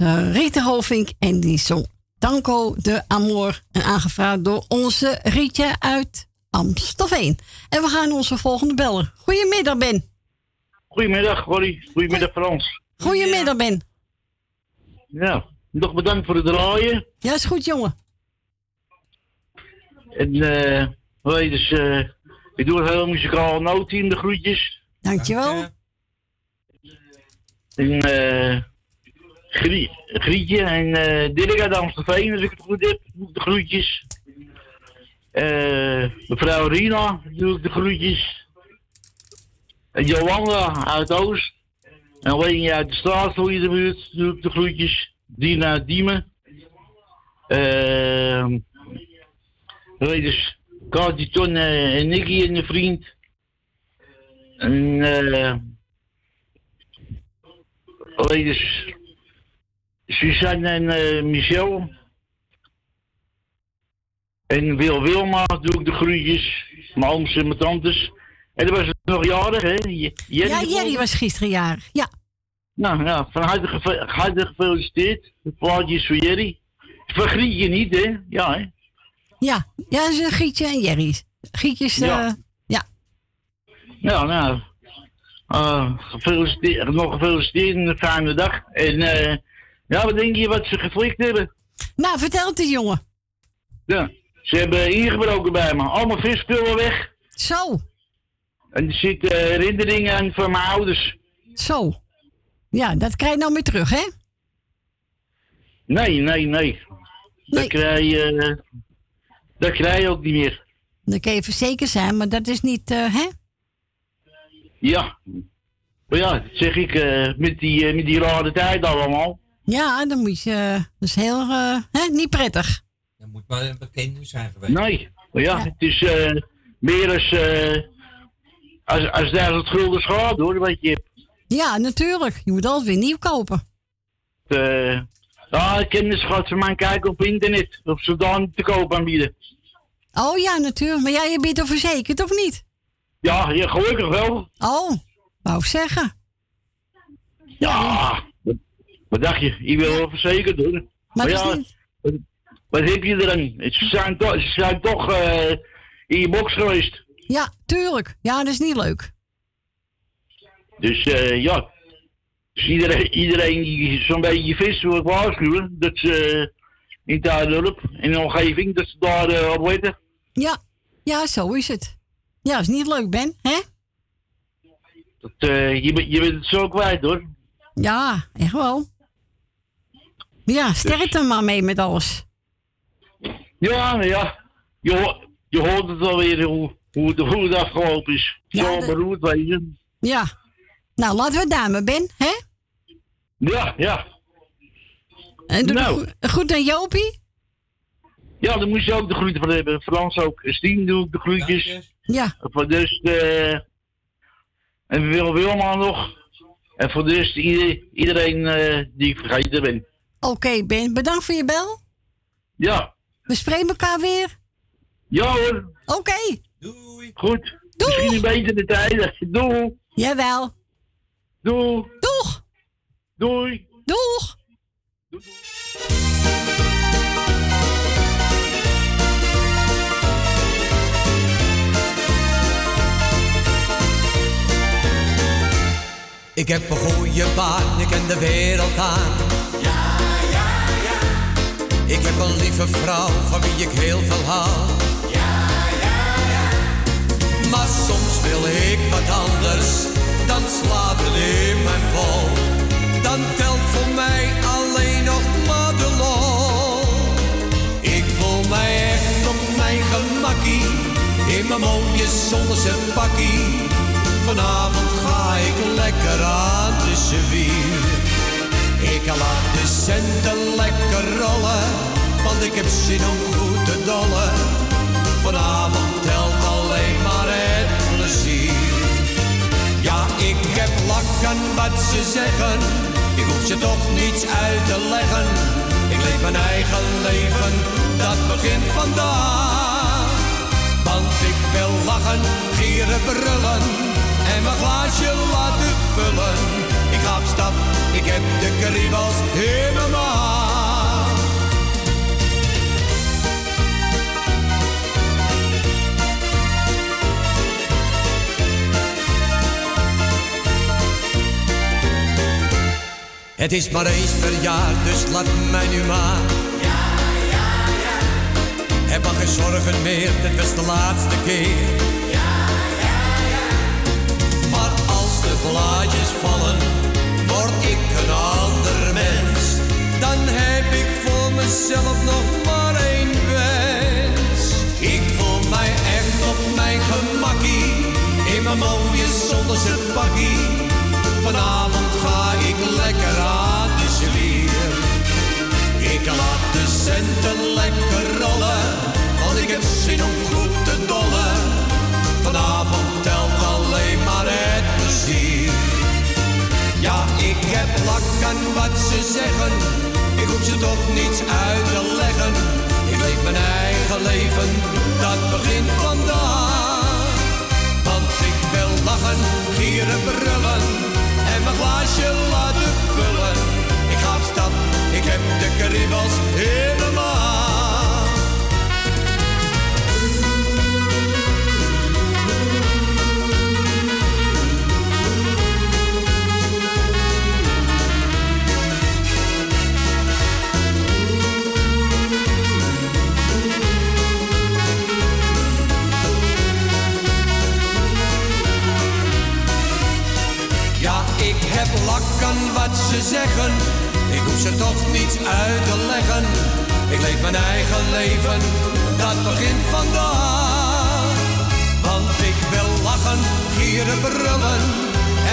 was eh, Rita Hovink en die zong Tango de Amor. En aangevraagd door onze Rietje uit Amstelveen. En we gaan onze volgende bellen. Goedemiddag Ben. Goedemiddag, Corrie. Goedemiddag, Frans. Goedemiddag Ben. Ja, nog bedankt voor het draaien. Ja, is goed jongen. En, eh, weet je, dus, eh, ik doe een heel muzikaal in de groetjes. Dankjewel. En, eh, Grie- Grietje en eh Dirk uit Amstelveen, als ik het goed heb, de groetjes. Eh, mevrouw Rina, doe ik de groetjes. En uit Oost. En Leni uit de straat, voor je de buurt, doe ik de groetjes. Dina uit Diemen. Ehm weet dus, Kaatje, Ton eh, en Nicky en een vriend. En eh Suzanne en eh, Michel. En Wil Wilma doe ik de groetjes. Mijn ooms en mijn tantes. En dat was nog jarig, hè? Jerry ja, Jerry was gisteren jarig. Ja. Nou ja, van harte, gefeliciteerd. Het plaatje is voor Jerry. Vergiet je niet, hè? Ja, hè? Ja, ja, dat is een Gietje en Jerry. Gietjes, Ja. eh, ja. Ja, nou. eh, gefeliciteerd, nog gefeliciteerd en een fijne dag. En eh, ja, wat denk je wat ze geflikt hebben? Nou, vertel het eens, jongen. Ja, ze hebben ingebroken bij me. Allemaal visspullen weg. Zo. En er zitten eh, herinneringen aan van mijn ouders. Zo. Ja, dat krijg je nou weer terug, hè? Nee, nee, nee. Dat krijg je, eh, dat krijg je ook niet meer. Dan kun je verzekerd zijn, maar dat is niet, eh, hè? Ja. Maar ja, dat zeg ik, met, die, met die rare tijd allemaal. Ja, dan moet je... dat is heel, eh, hè? Niet prettig. Dat moet maar een bekende zijn geweest. Nee, maar ja, het is eh, meer als, eh als, als duizend gulden schade hoor, wat je hebt. Ja, natuurlijk. Je moet alles weer nieuw kopen. Eh, ja, kennis gaat ze maar kijken op internet, of ze dan te koop aanbieden. Oh ja, natuurlijk. Maar jij je bent toch verzekerd, of niet? Ja, ja, gelukkig wel. Oh, wou ik zeggen. Ja, wat, dacht je? Ik wil wel verzekerd hoor. Maar, is ja, niet- wat, wat heb je eraan? Ze zijn, toch ze zijn toch eh, in je box geweest. Ja, tuurlijk. Ja, dat is niet leuk. Dus eh, ja, dus iedereen, iedereen die zo'n beetje vis wil waarschuwen, dat ze eh, in Tuindorp, in de omgeving, dat ze daar op weten. Ja, ja, zo is het. Ja, is niet leuk, Ben, hè? Dat, je, bent- je bent het zo kwijt hoor. Ja, echt wel. Ja, sterkte maar mee met alles. Ja, ja, je, ho- je hoort het alweer hoe, hoe, het, hoe het afgelopen is. Ja, zo de- beroerd, weet je. Ja. Nou, laten we duimen, Ben, hè? Ja, ja. En doe Nou. de goed aan Jopie. Ja, daar moest je ook de groeten van hebben. Frans ook. Stien doe ik de groetjes. Ja. Voor de rest, eh en Wil Wilma nog. En voor de rest ieder- iedereen eh, die ik vergeten ben. Oké, Ben, bedankt voor je bel. Ja. We spreken elkaar weer. Ja hoor. Oké. Goed. Misschien een beetje de tijden. Doei. Jawel. Doei. Doeg. Doei. Doeg. Ik heb een goede baan, ik ken de wereld aan. Ik heb een lieve vrouw van wie ik heel veel hou. Ja, ja, ja. Maar soms wil ik wat anders, dan slaat het in mijn bol. Dan telt voor mij alleen nog maar de lol. Ik voel mij echt op mijn gemakkie, in mijn mooie zonnige pakkie. Vanavond ga ik lekker aan de zwier. Ik laat de centen lekker rollen, want ik heb zin om goed te dollen. Vanavond telt alleen maar het plezier. Ja, ik heb lakken wat ze zeggen, ik hoef ze toch niets uit te leggen. Ik leef mijn eigen leven, dat begint vandaag. Want ik wil lachen, gieren, brullen en mijn glaasje laten vullen. Ik heb de kriebels maag. Het is maar eens per jaar, dus laat mij nu maar. Ja, ja, ja. Heb maar geen zorgen meer, dit was de laatste keer. Ja, ja, ja. Maar als de blaadjes vallen, word ik een ander mens. Dan heb ik voor mezelf nog maar één wens. Ik voel mij echt op mijn gemakkie, in mijn mooie zonderse pakkie. Vanavond ga ik lekker aan de zwier. Ik laat de centen lekker rollen, want ik heb zin om ik heb lak aan wat ze zeggen. Ik hoef ze toch niets uit te leggen. Ik leef mijn eigen leven, dat begint vandaag. Want ik wil lachen, gieren, brullen en mijn glaasje laten vullen. Ik ga op stap, ik heb de kriebels in mijn aan wat ze zeggen. Ik hoef ze toch niets uit te leggen. Ik leef mijn eigen leven, dat begint vandaag. Want ik wil lachen, gieren, brullen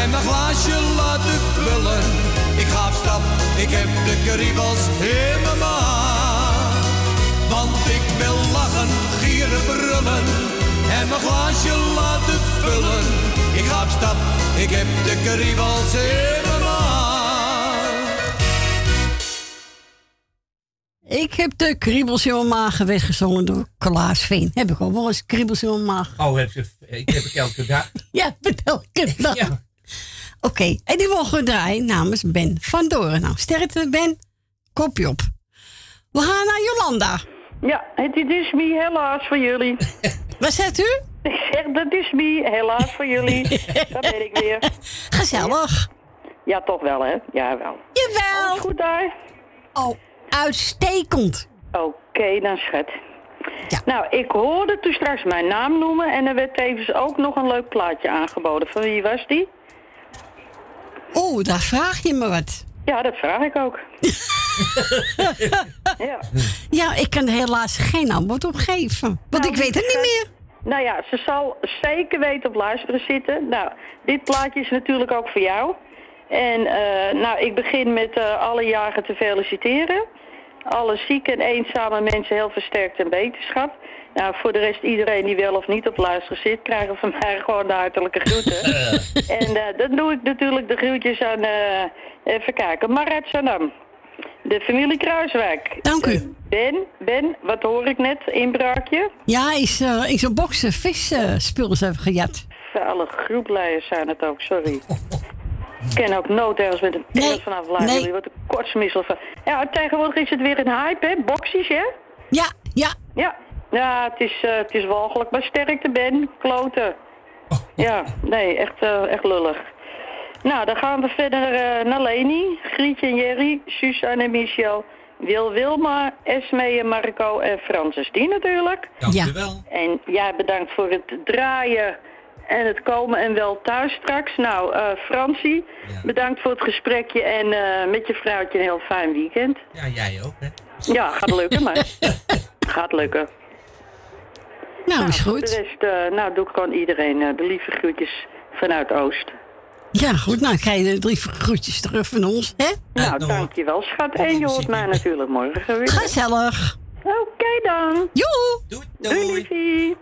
en mijn glaasje laten vullen. Ik ga op stap, ik heb de kriebels in mijn maag. Want ik wil lachen, gieren, brullen en mijn glaasje laten vullen. Ik ga op stap, ik heb de kriebels in mijn heb de kriebels in mijn maag weggezongen door Klaas Veen. Heb ik ook wel eens kriebels in mijn maag. Oh, heb ze, ik heb ik elke dag. Ja, met elke dag. Oké, en die mogen we draaien namens Ben van Doren. Nou, sterkte Ben, kopje op. We gaan naar Jolanda. Ja, het is me, helaas voor jullie. Wat zegt u? Ik zeg, dat is me, helaas voor jullie. Dat ben ik weer. Gezellig. Ja, toch wel, hè? Ja, wel. Jawel. Alles goed daar? Oh, uitstekend. Oké, dan schat. Nou, ik hoorde toen straks mijn naam noemen en er werd tevens ook nog een leuk plaatje aangeboden. Van wie was die? Oh, daar vraag je me wat. Ja, dat vraag ik ook. ja. Ja, ik kan helaas geen antwoord op geven. Want ik weet het niet meer. Nou ja, ze zal zeker weten op luisteren zitten. Nou, dit plaatje is natuurlijk ook voor jou. En eh, nou, ik begin met eh, alle jagen te feliciteren. Alle zieke en eenzame mensen heel versterkt en beterschap. Nou, voor de rest iedereen die wel of niet op luisteren zit, krijgen van mij gewoon de hartelijke groeten. en eh, dan doe ik natuurlijk de groetjes aan, eh, even kijken, Marat Sanam. De familie Kruiswijk. Dank u. Ben, Ben, wat hoor ik net? Inbraakje? Ja, is, eh is een boksen visspullen hebben gejat. Alle groepleiders zijn het ook, sorry. Ik ken ook nood ergens met een pen vanaf laten. nee. jullie Wat een kortsmissel van. Ja, tegenwoordig is het weer een hype, hè? Boxies, hè? Ja, ja. Ja, ja het, is, eh, het is walgelijk. Maar sterkte, Ben. Kloten. Ja, nee, echt, eh, echt lullig. Nou, dan gaan we verder eh, naar Leni, Grietje en Jerry, Suzanne en Michel, Wil Wilma, Esme en Marco en Francis. Die natuurlijk. Dank u wel. En jij bedankt voor het draaien en het komen en wel thuis straks. Nou, eh Francie, bedankt voor het gesprekje en eh, met je vrouwtje een heel fijn weekend. Ja, jij ook, hè? Ja, gaat lukken, maar gaat lukken. Nou, is Voor goed. de rest, eh, nou doe ik gewoon iedereen eh, de lieve groetjes vanuit Oost. Ja, goed. Nou, krijg je de drie groetjes terug van ons, hè? Nou, dankjewel schat. En je hoort mij natuurlijk morgen weer. Gezellig. Oké dan. Joe. Doei. Doei, doei.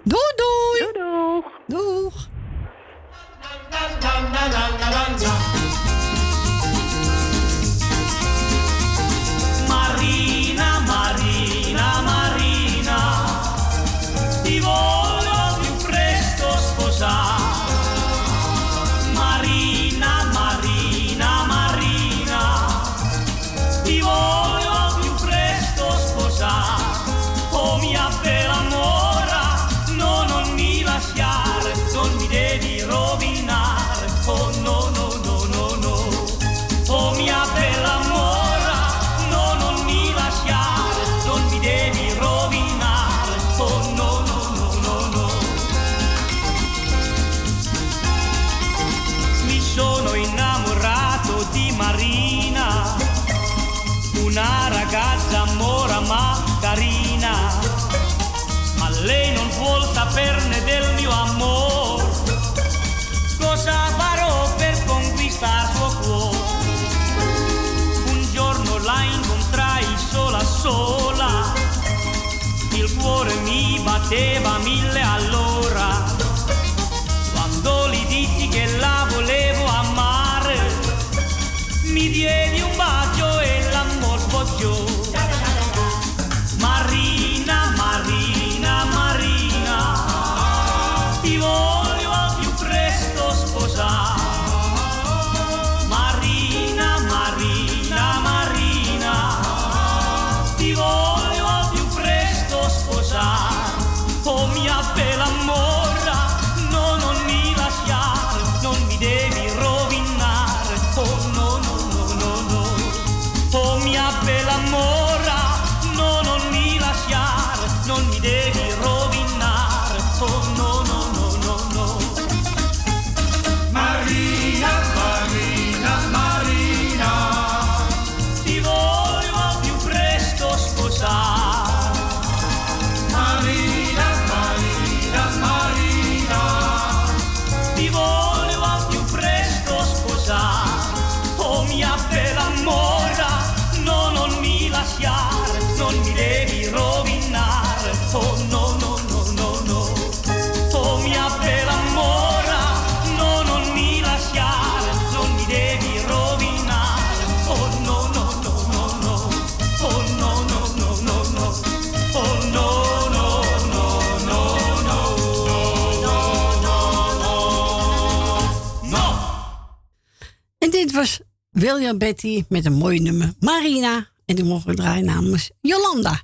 William Betty met een mooi nummer. Marina. En die mogen we draaien namens Jolanda.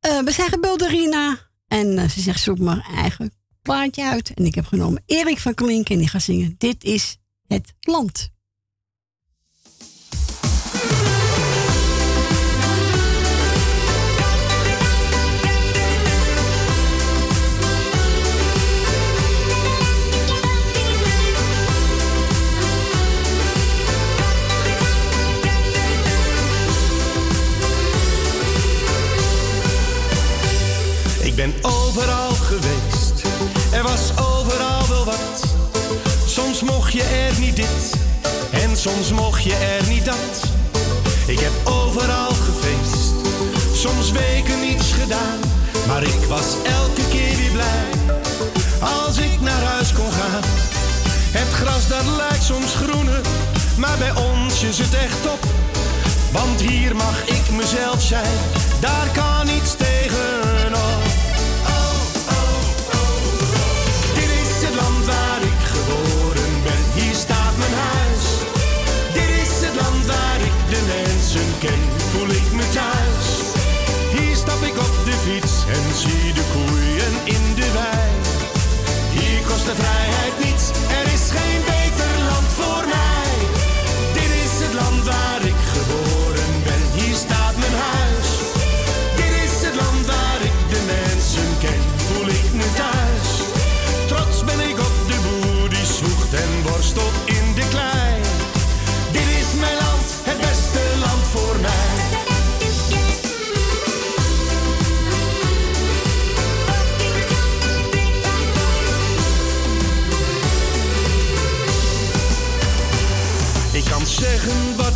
Eh, we zijn gebeld. En eh, ze zegt, zoek maar eigen plaatje uit. En ik heb genomen Erik van Klink. En die gaat zingen, dit is het land. Ik ben overal geweest, er was overal wel wat. Soms mocht je er niet dit, en soms mocht je er niet dat. Ik heb overal gefeest, soms weken niets gedaan. Maar ik was elke keer weer blij, als ik naar huis kon gaan. Het gras dat lijkt soms groener, maar bij ons is het echt top. Want hier mag ik mezelf zijn, daar kan niets tegenop.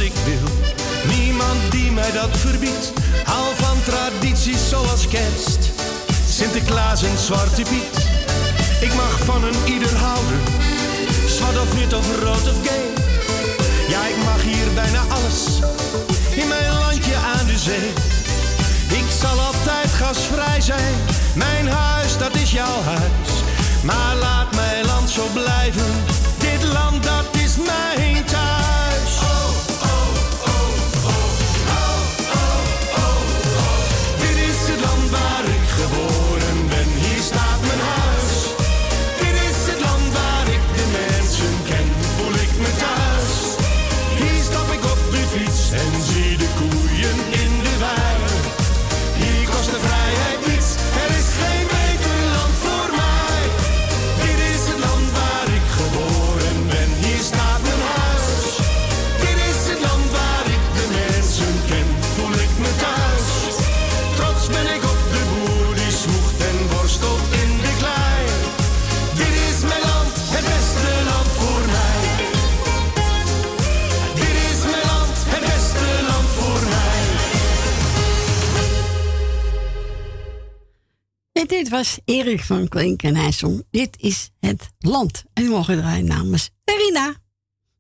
Ik wil, niemand die mij dat verbiedt. Hou van tradities zoals kerst, Sinterklaas en Zwarte Piet. Ik mag van een ieder houden, zwart of wit of rood of gay. Ja, ik mag hier bijna alles, in mijn landje aan de zee. Ik zal altijd gasvrij zijn, mijn huis dat is jouw huis. Maar laat mijn land zo blijven, dit land dat is mijn thuis. Was Erik van Klink en hij Dit is het land. En we mogen draaien namens Rina.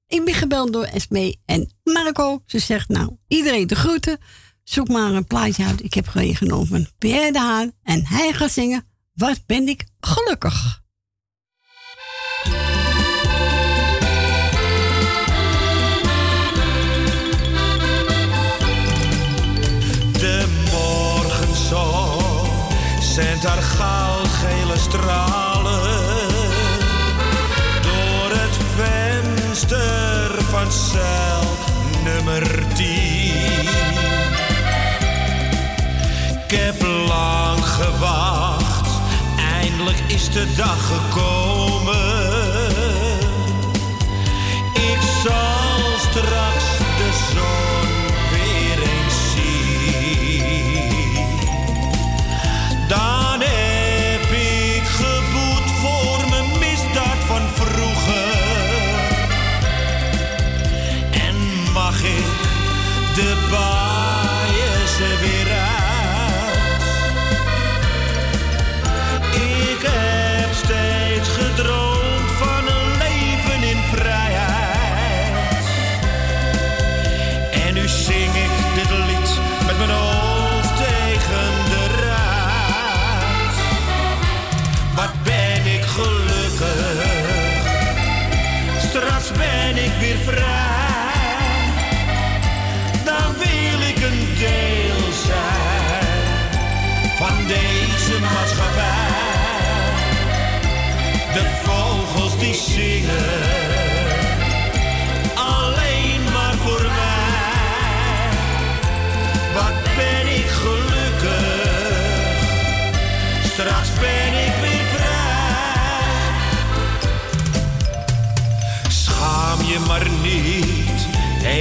Ik ben gebeld door Esme en Marco. Ze zegt nou, iedereen de groeten. Zoek maar een plaatje uit. Ik heb genomen van Pierre de Haan. En hij gaat zingen Wat ben ik gelukkig. Zendt haar goudgele stralen door het venster van cel nummer 10. Ik heb lang gewacht, eindelijk is de dag gekomen. Ik zal straks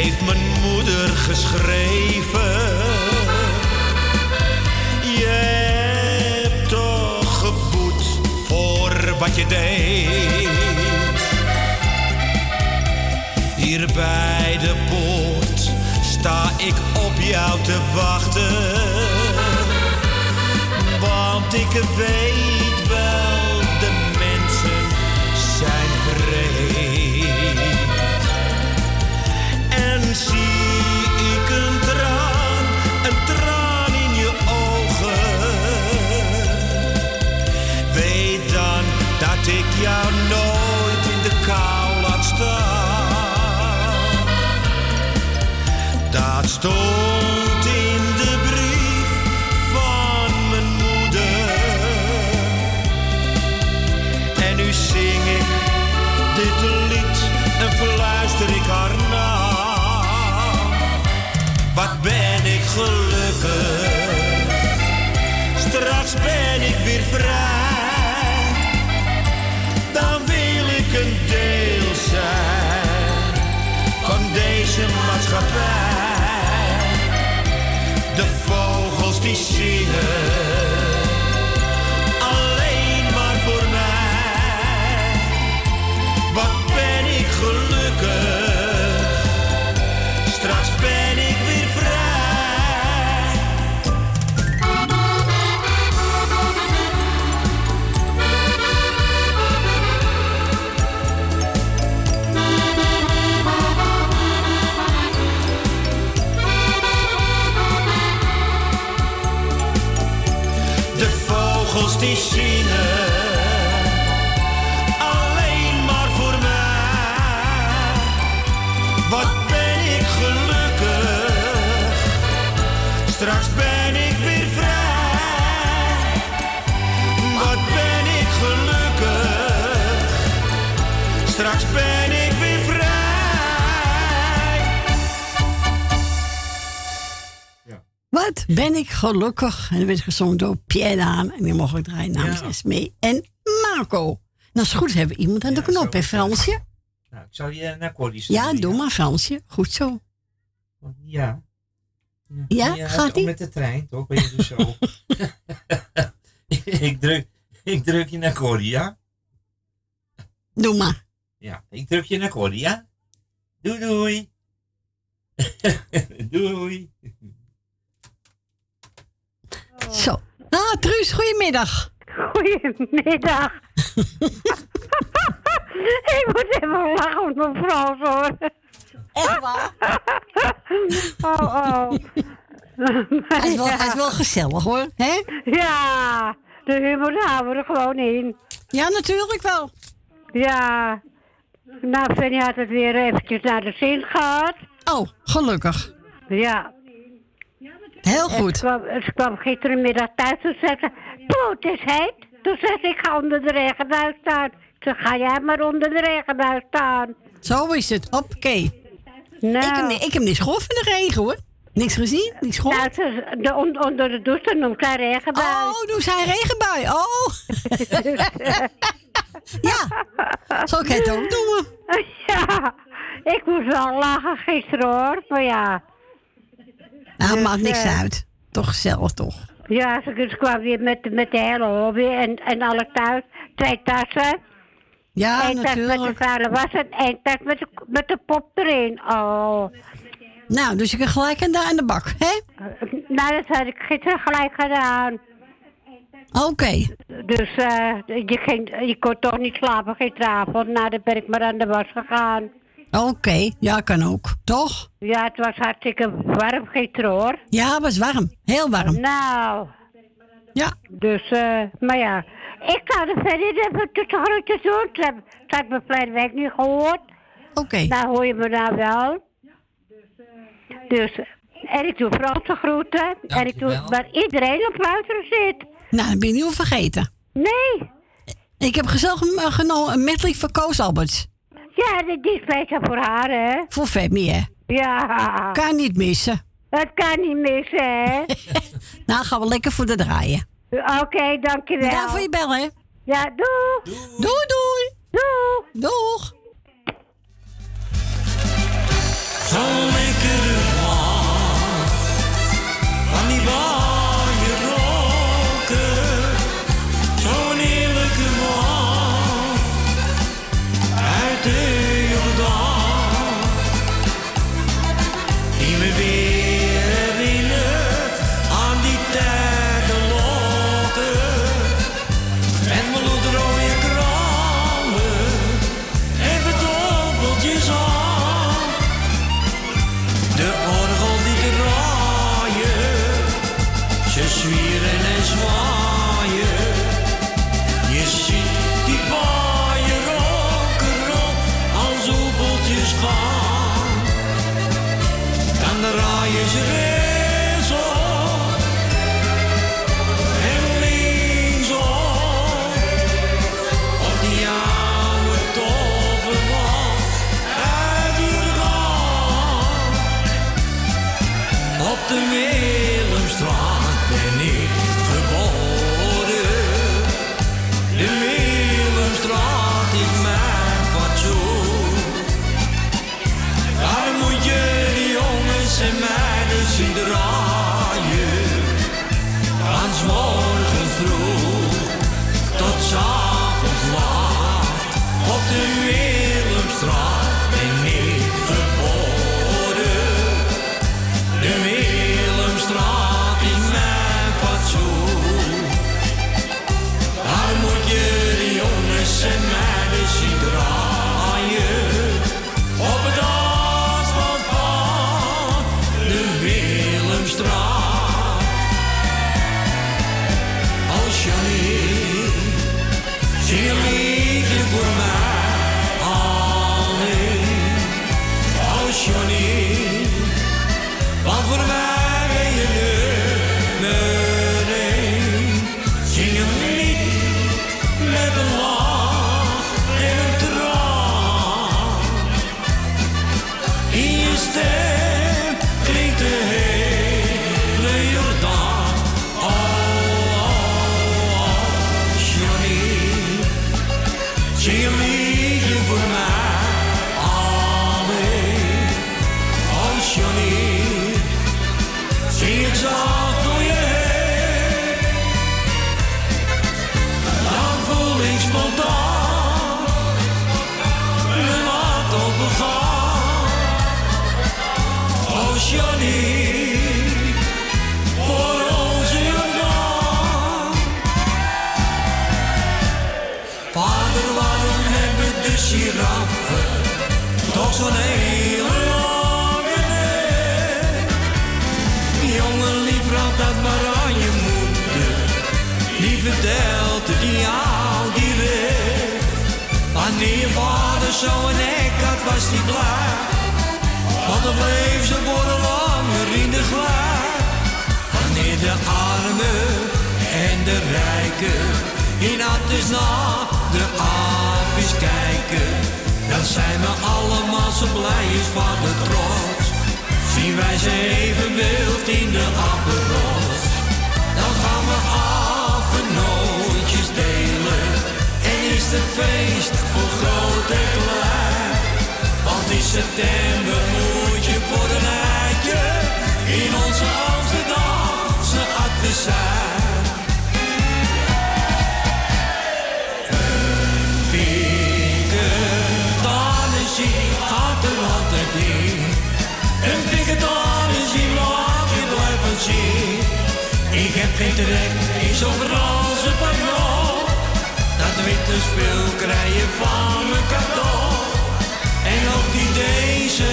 heeft mijn moeder geschreven. Je hebt toch geboet voor wat je deed. Hier bij de poort sta ik op jou te wachten. Want ik weet wel, dat ik jou nooit in de kou laat staan. Dat stond in de brief van mijn moeder. En nu zing ik dit lied en fluister ik haar na. Wat ben ik gelukkig, straks ben ik weer vrij. Maatschappij. De vogels die zingen, vogels die ben ik gelukkig. En dat werd gezongen door Pierre Daan. En die mogen we draaien namens Ja. Esme en Marco. Nou, is goed, hebben we iemand aan de knop, hè Fransje? Nou, ik zal je naar Corrie Ja, doe maar Fransje. Goed zo. Ja. Ja, gaat ie? Met de trein, toch? Ben je dus zo? ik, druk, ik druk je naar Corrie, ja? Doe maar. Ja, ik druk je naar Corrie, ja? Doei, doei. doei. Zo. Ah, Truus, goedemiddag. Goedemiddag. ik moet even lachen om mijn vrouw hoor. Echt waar? oh, oh. Hij is wel, hij is wel gezellig hoor. Hè? Ja, de humor houden we er gewoon in. Ja, natuurlijk wel. Ja. Nou, Fanny had het weer eventjes naar de zin gehad. Oh, gelukkig. Ja. Heel goed. Ze kwam, ze kwam gisterenmiddag thuis en zei ze, het is heet. Toen zei ze, ik ga onder de regenbuis staan. Toen ga jij maar onder de regenbuis staan. Zo is het. Nou. Ik, heb, ni- ik heb niks gehoord van de regen hoor. Niks gezien, niks gehoord. Nou, de, on- onder de douche noemt zij regenbuis. Oh, noemt zij regenbui. Oh. ja, zo kan je het ook noemen. Ja, ik moest wel lachen gisteren hoor, maar ja. Nou, Dus, maakt niks eh, uit. Toch gezellig toch. Ja, ze, ze kwam weer met, met de hele hobby en, en alle thuis. Twee tassen. Ja, Eén tas met de natuurlijk. vuile was en één tas met de, met de pop erin. Oh. Nou, dus je kan gelijk aan de, aan de bak, hè? Nou, dat had ik gisteren gelijk gedaan. Oké. Dus eh, je, ging, je kon toch niet slapen gisteravond. Nou, dan ben ik maar aan de was gegaan. Oké, ja, kan ook. Toch? Ja, het was hartstikke warm gisteren hoor. Ja, het was warm. Heel warm. Nou. Ja. Dus, eh, maar ja. Ik ga er verder even tussengroetjes doen. Ze hebben- ze had me verleden week niet gehoord. Oké. Nou hoor je me nou wel. Dus, en ik doe Franse groeten. En ik doe waar iedereen op luisteren zit. Nou, dat ben je niet vergeten. Nee. Ik heb gezellig genomen een medley van Koos Alberts. Ja, die is speciaal voor haar, hè? Voor Femi, hè? Ja. Kan niet missen. Het kan niet missen, hè? Nou, gaan we lekker voor de draaien. Oké, dankjewel. Bedankt voor je bel, hè? Ja, doei. Doei, doei. Doei. Doeg. Zo'n lekkere Johnny voor onze jongen. Vader, waarom hebben de giraffen toch zo'n hele lange nek? Jongen, lief raad dat maar aan je moeder, die vertelt die jou direct. Wanneer vader zo'n nek had, was die klaar. Dan bleef ze worden langer in de glij. Wanneer de armen en de rijken in is na de aapjes kijken, dan zijn we allemaal zo blij is van de trots. Zien wij ze even wild in de appenrots, dan gaan we apennootjes delen. En is het feest voor groot en klein. Want in september moet voor een eitje in onze Amsterdamse akte zijn. Een piketanissie gaat er altijd in. Een piketanissie laat je blijven zien. Ik heb geen trek in zo'n Franse pardon. Dat witte je van me cadeau. En ook die deze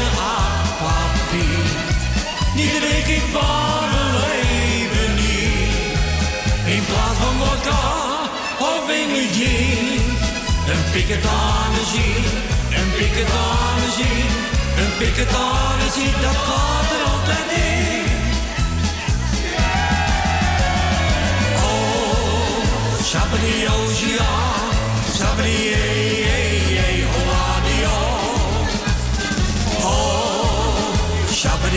aquavit, die drink ik van mijn leven niet. In plaats van vodka of Engeltje, een piketanissie, een piketanissie, een piketanissie, dat gaat er altijd in. Oh, Sabri Oceaan, Sabri,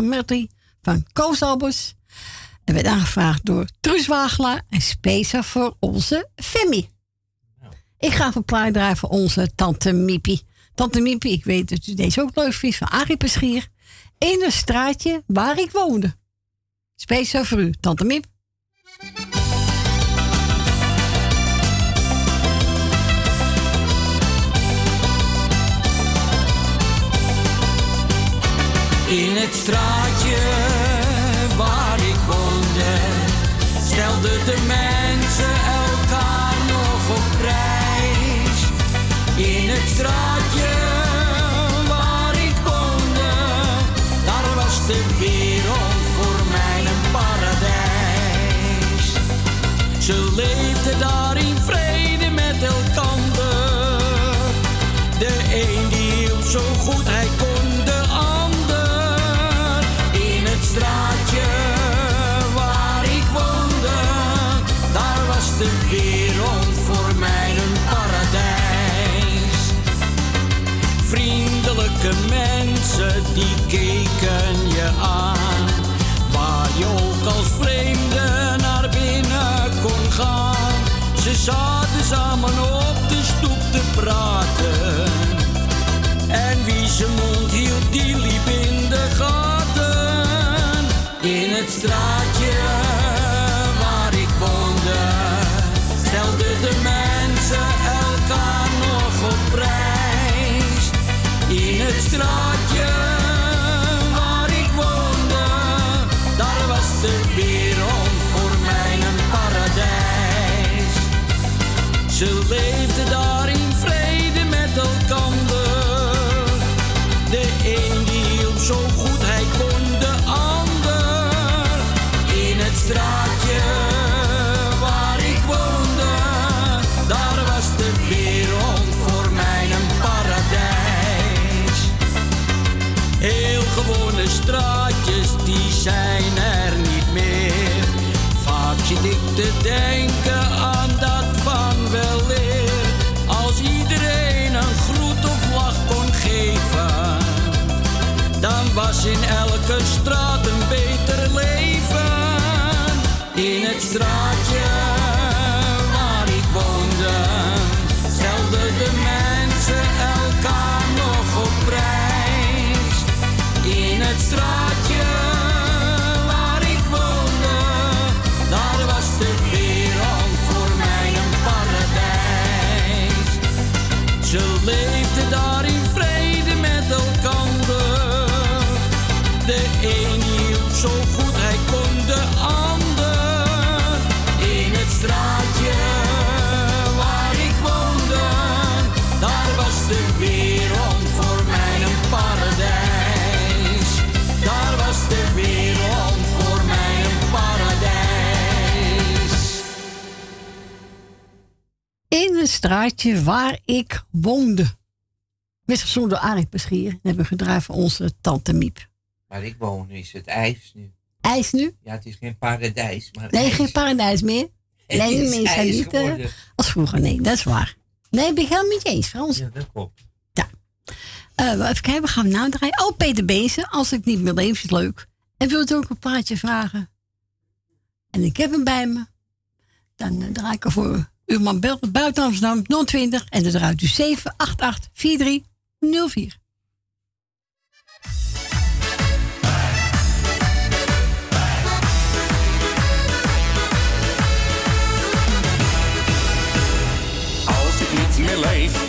melodie van Koos Albers. En werd aangevraagd door Truus Wagelaar en speciaal voor onze Femi. Ik ga voor plaat voor onze tante Miepie. Tante Miepie, ik weet dat u deze ook leuk vindt, van Arie Peschier. In een straatje waar ik woonde. Speciaal voor u, tante Miep. In het straatje waar ik woonde, stelden de mensen elkaar nog op prijs. In het straatje zaten samen op de stoep te praten. En wie zijn mond hield, die liep in de gaten. In het straatje straatje waar ik woonde. Met gezonde door Arie hebben gedraaid voor onze tante Miep. Waar ik woon is het ijs nu. IJs nu? Ja, het is geen paradijs. Maar nee, geen paradijs meer. Nee, mensen niet eh, als vroeger. Nee, dat is waar. Nee, ben ik helemaal niet eens, Frans. Ja, dat klopt. Ja. Eh, even kijken, we gaan nu draaien. Oh, Peter Bezen, als ik niet meer leef, is leuk. En wilt ook een plaatje vragen? En ik heb hem bij me. Dan eh, draai ik ervoor uw man belt buiten Amsterdam 020 en dat draait u 788 4304. Als ik niet meer leef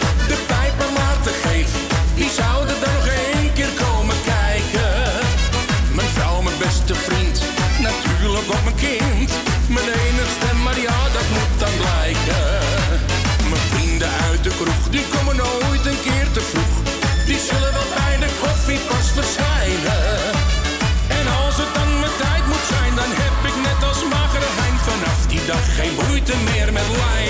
meer met.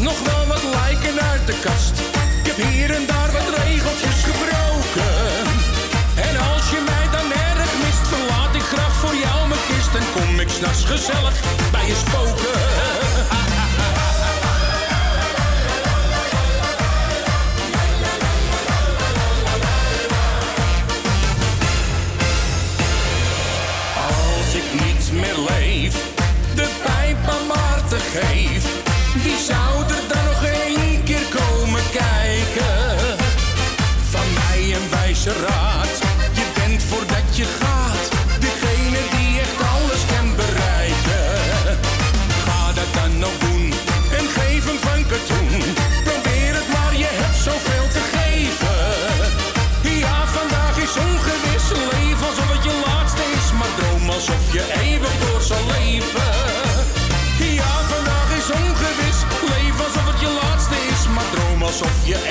nog wel wat lijken uit de kast. Ik heb hier en daar wat regeltjes gebroken. En als je mij dan erg mist, verlaat ik graag voor jou mijn kist. En kom ik s'nachts gezellig bij je spoken. Yeah. your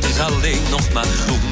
dat is alleen nog maar groen.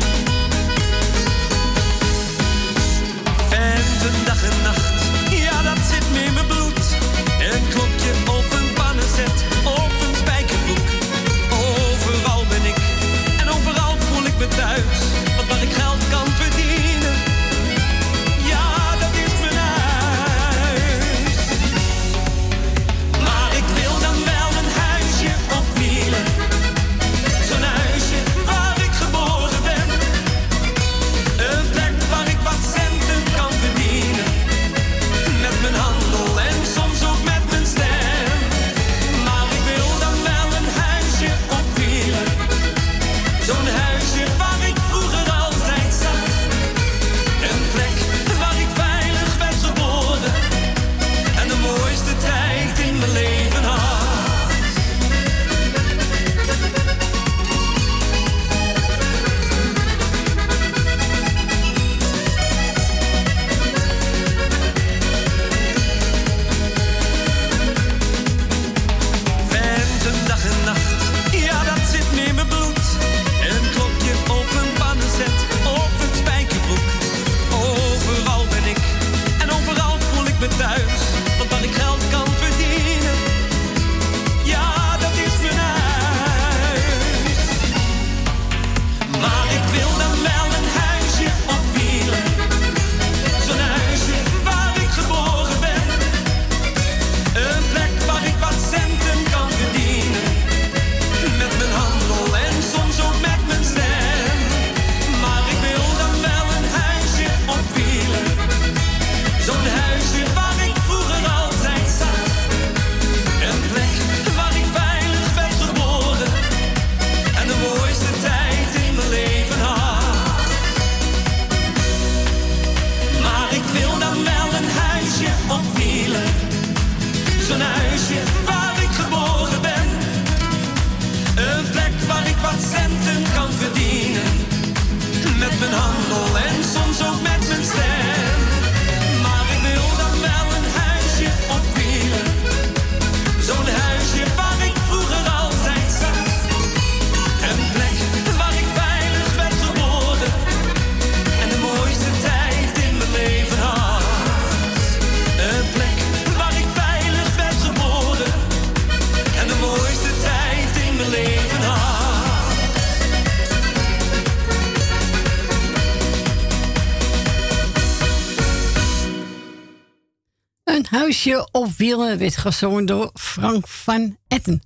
Of op wielen werd gezongen door Frank van Etten.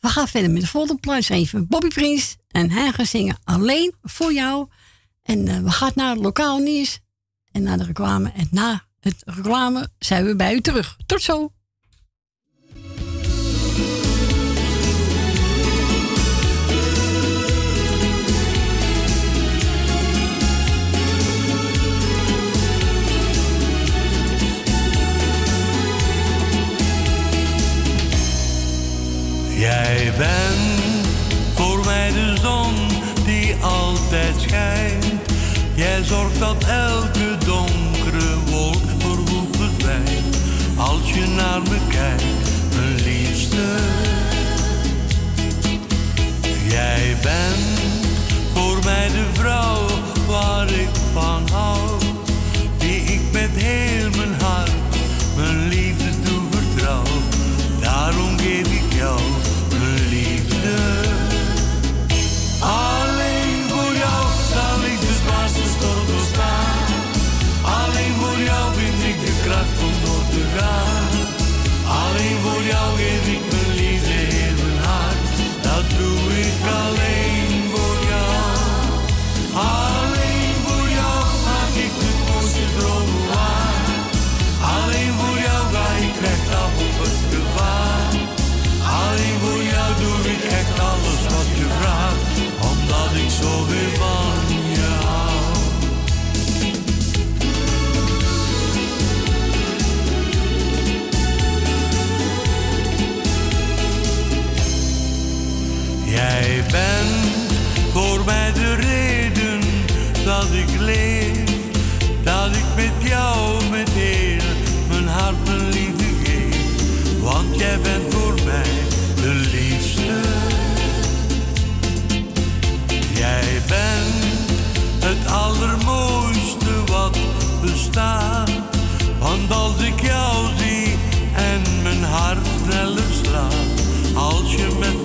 We gaan verder met de volgende plaats even. Bobby Prins en hij gaat zingen Alleen voor jou. En eh, we gaan naar het lokaal nieuws en naar de reclame. En na het reclame zijn we bij u terug. Tot zo! Jij bent voor mij de zon die altijd schijnt. Jij zorgt dat elke donkere wolk verwoed verdwijnt. Als je naar me kijkt, mijn liefste. Jij bent voor mij de vrouw waar ik van hou. Die ik met heel dat ik leef, dat ik met jou met heel mijn hart mijn liefde geef. Want jij bent voor mij de liefste. Jij bent het allermooiste wat bestaat. Want als ik jou zie en mijn hart sneller slaat, als je met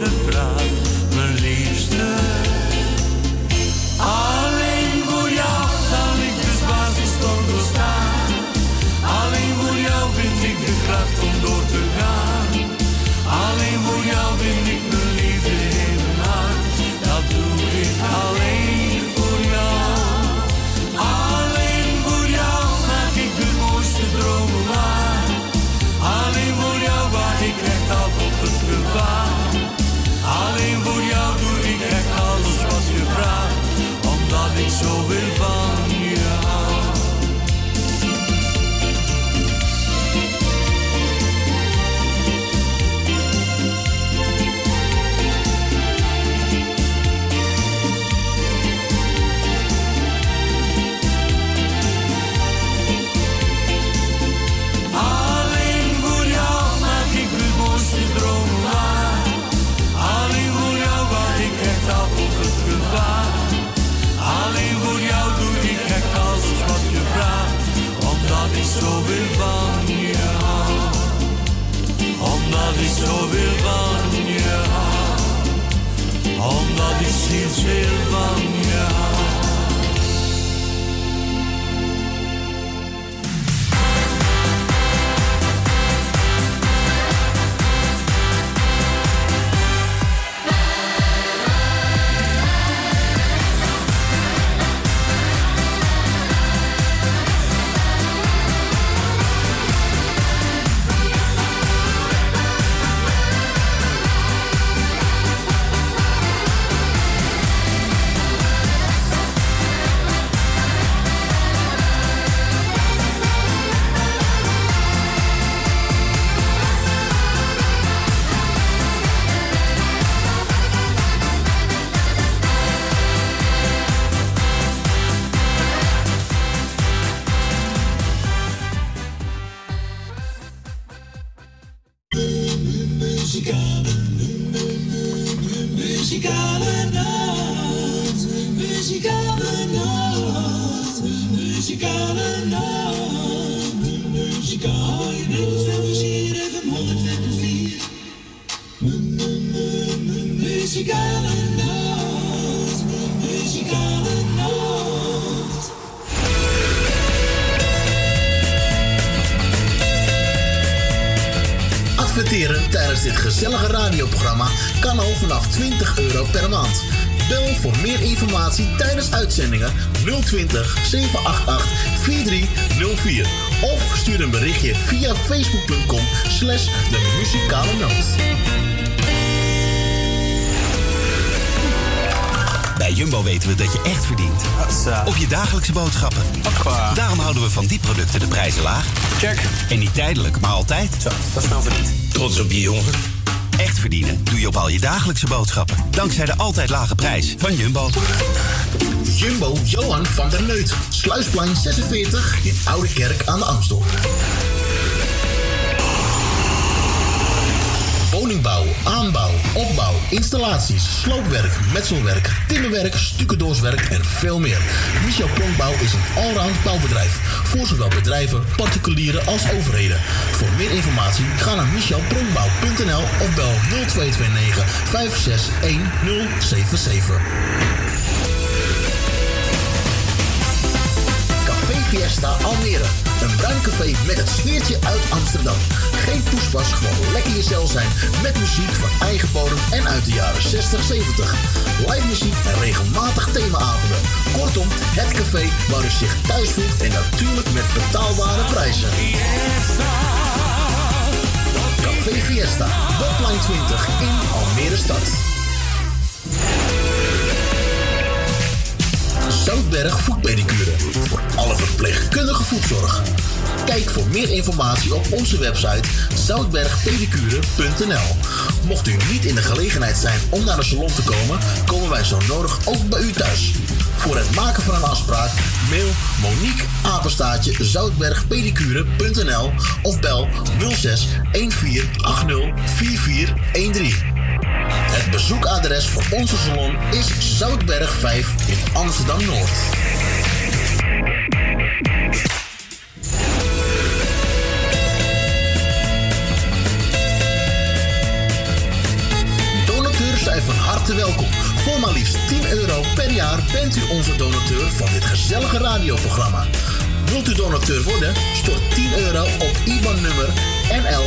dagelijkse boodschappen. Daarom houden we van die producten de prijzen laag. Check. En niet tijdelijk, maar altijd. Zo, dat is nou verdiend. Trots op je jongen. Echt verdienen doe je op al je dagelijkse boodschappen. Dankzij de altijd lage prijs van Jumbo. Jumbo Johan van der Neut. Sluisplein 46 in Oude Kerk aan de Amstel. Woningbouw, aanbouw, opbouw, installaties, sloopwerk, metselwerk, timmerwerk, stucadoorswerk en veel meer. Michel Pronkbouw is een allround bouwbedrijf. Voor zowel bedrijven, particulieren als overheden. Voor meer informatie ga naar michelpronkbouw.nl of bel 0229 561077. Café Fiesta Almere. Een bruin café met het sfeertje uit Amsterdam. Geen poespas, gewoon lekker jezelf zijn. Met muziek van eigen bodem en uit de jaren 60, 70. Live muziek en regelmatig themaavonden. Kortom, het café waar u zich thuis voelt en natuurlijk met betaalbare prijzen. Café Fiesta, Botline 20 in Almere stad. Zoutberg Voetpedicure. Voor alle verpleegkundige voetzorg. Kijk voor meer informatie op onze website zoutbergpedicure.nl. Mocht u niet in de gelegenheid zijn om naar de salon te komen, komen wij zo nodig ook bij u thuis. Voor het maken van een afspraak mail Monique Apenstaatje zoutbergpedicure.nl of bel 06 1480 4413. Het bezoekadres voor onze salon is Zoutberg 5 in Amsterdam Noord. Donateurs zijn van harte welkom. Voor maar liefst 10 euro per jaar bent u onze donateur van dit gezellige radioprogramma. Wilt u donateur worden? Stort 10 euro op IBAN-nummer NL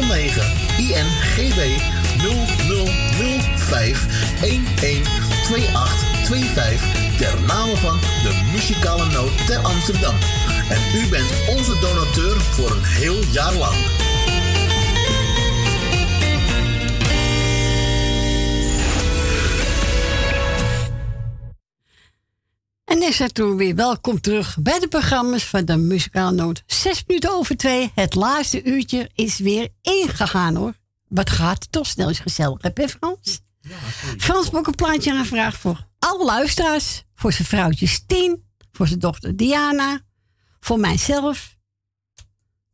09 INGB 0005 112825 ter naam van de muzikale noot ter Amsterdam. En u bent onze donateur voor een heel jaar lang. En is toen weer welkom terug bij de programma's van de Muzikale Noot. Zes minuten over twee. Het laatste uurtje is weer ingegaan hoor. Wat gaat toch snel is gezellig, heb je Frans? Frans heeft ook een plaatje aangevraagd voor alle luisteraars. Voor zijn vrouwtje Stien, voor zijn dochter Diana, voor mijzelf.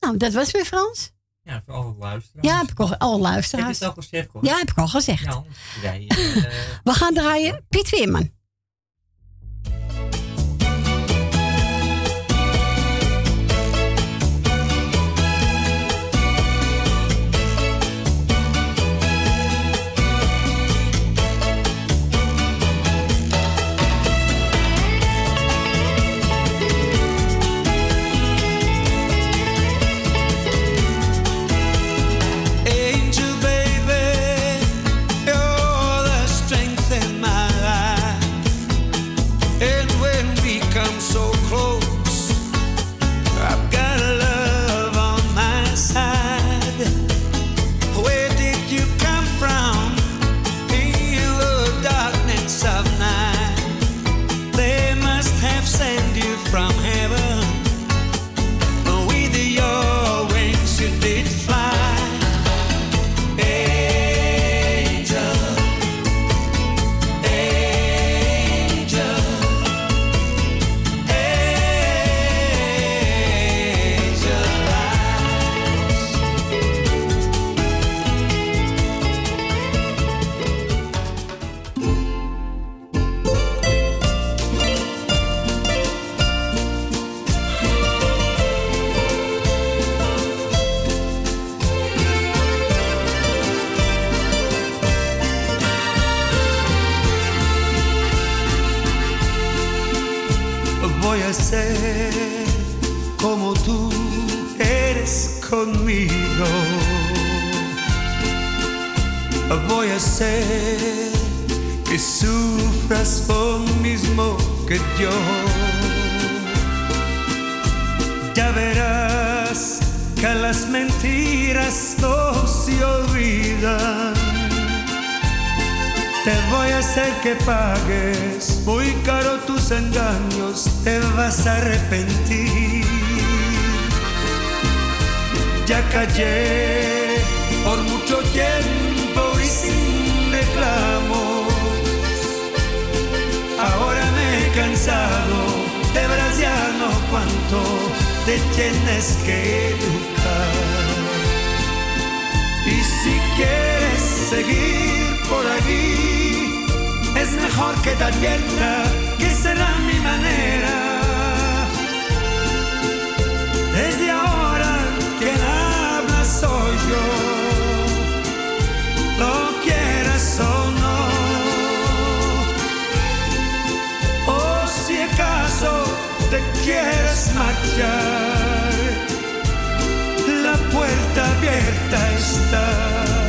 Nou, dat was weer Frans. Ja, voor alle luisteraars. Ja, heb ik al alle Heb luisteraars. je het al gezegd, hoor? Ja, heb ik al gezegd. Ja, je, eh, We gaan draaien Piet Weerman. Ser que sufras lo mismo que yo. Ya verás que las mentiras no se olvidan. Te voy a hacer que pagues muy caro tus engaños, te vas a arrepentir. Ya callé por mucho tiempo cansado, de no cuánto te tienes que educar. Y si quieres seguir por allí, es mejor que te advierta que será mi manera. Desde ahora quien habla soy yo, lo quieres marchar, la puerta abierta está.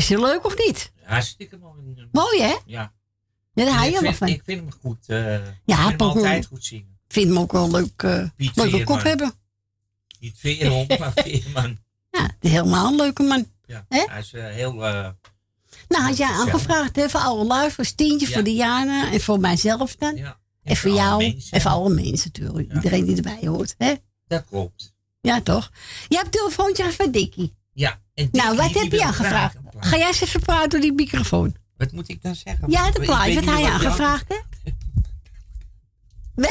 Was je leuk of niet? Hartstikke mooi. nummer. Mooi, hè? Ja. Ja, daar hou ik je wel van. Ik vind hem goed. eh ik Ja, Paul altijd goed zingen. Ik vind hem ook wel leuk, Piet leuke Veerman. kop hebben. Niet Veerman, maar Veerman. Ja, is helemaal een leuke man. Ja, hij is eh, heel... Nou, had jij aangevraagd hè, voor alle luisteraars, tientje Ja. voor Diana en voor mijzelf dan. Ja. En voor jou mensen. en voor alle mensen natuurlijk. Iedereen die erbij hoort. Hè? dat klopt. Ja, toch? Je hebt een telefoontje van Dikkie. Ja. Nou, wat heb je een plaat. Ga jij eens even praten door die microfoon. Wat moet ik dan zeggen? Ja, de Ik plaat, weet wat hij je aangevraagd hebt. Nee.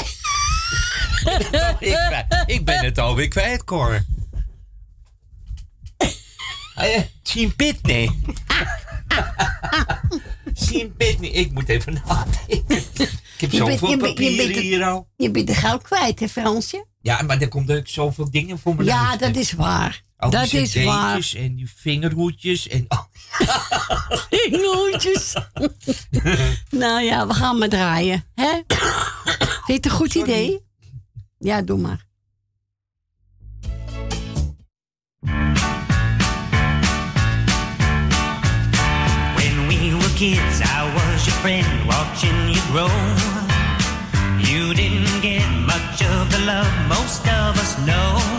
ik, ben- ik ben het alweer kwijt, Cor. Sien Pitney. Sien Pitney. Ik moet even nadenken. Ik heb zoveel papieren hier al. Je bent er gauw kwijt, hè Fransje? Ja, maar er komt ook zoveel dingen voor me Ja, dat is waar. Al die dat is waar. en die vingerhoedjes en... Oh, Vingerhoedjes. nou ja, we gaan maar draaien. Hè? Vind je het een goed idee? Ja, doe maar. When we were kids, I was your friend, watching you grow. You didn't get much of the love most of us know.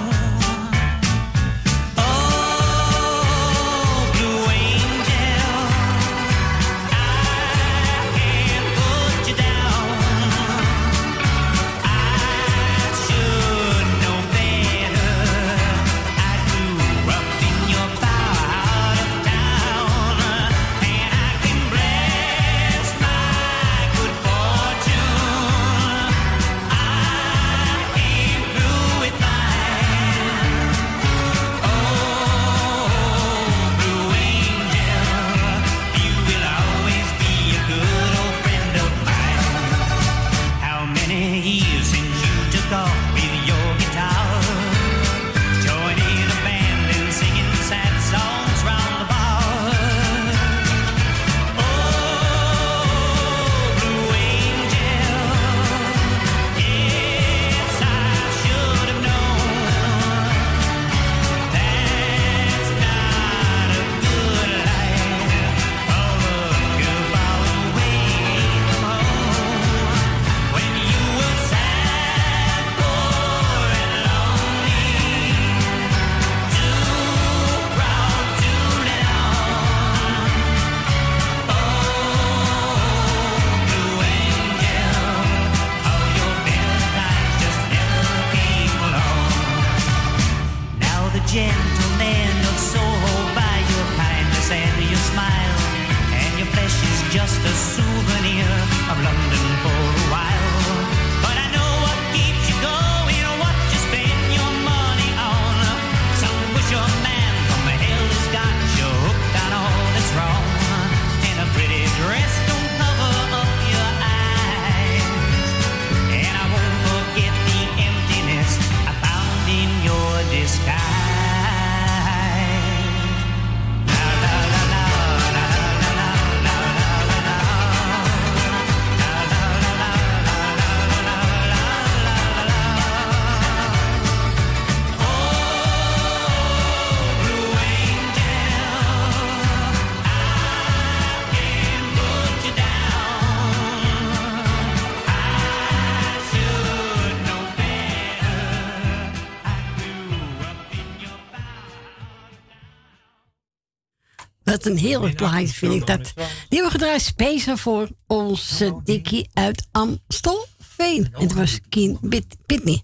Een heerlijk plaatje vind ik dat. Die hebben we gedraaid speciaal voor onze Dikkie uit Amstelveen. En het was Bit- Pitney.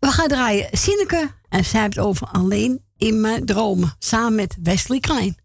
We gaan draaien Sineke en zij heeft het over alleen in mijn dromen. Samen met Wesley Klein.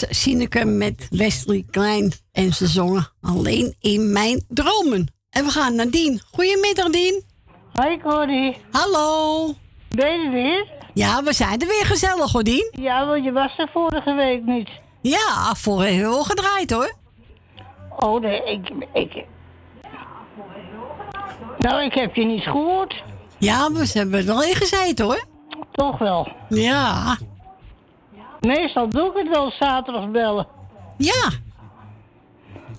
Was Sineke met Wesley Klein. En ze zongen alleen in mijn dromen. En we gaan naar Dien. Goedemiddag, Dien. Hoi, Corrie. Hallo. Ben je er weer? Ja, we zijn er weer gezellig, hoor, Dien. Ja, want je was er vorige week niet. Ja, vorige week hebben we gedraaid, hoor. Oh, nee, ik, ik... Nou, ik heb je niet gehoord. Ja, we hebben er wel in gezeten, hoor. Toch wel. Ja. Meestal doe ik het wel zaterdag bellen. Ja.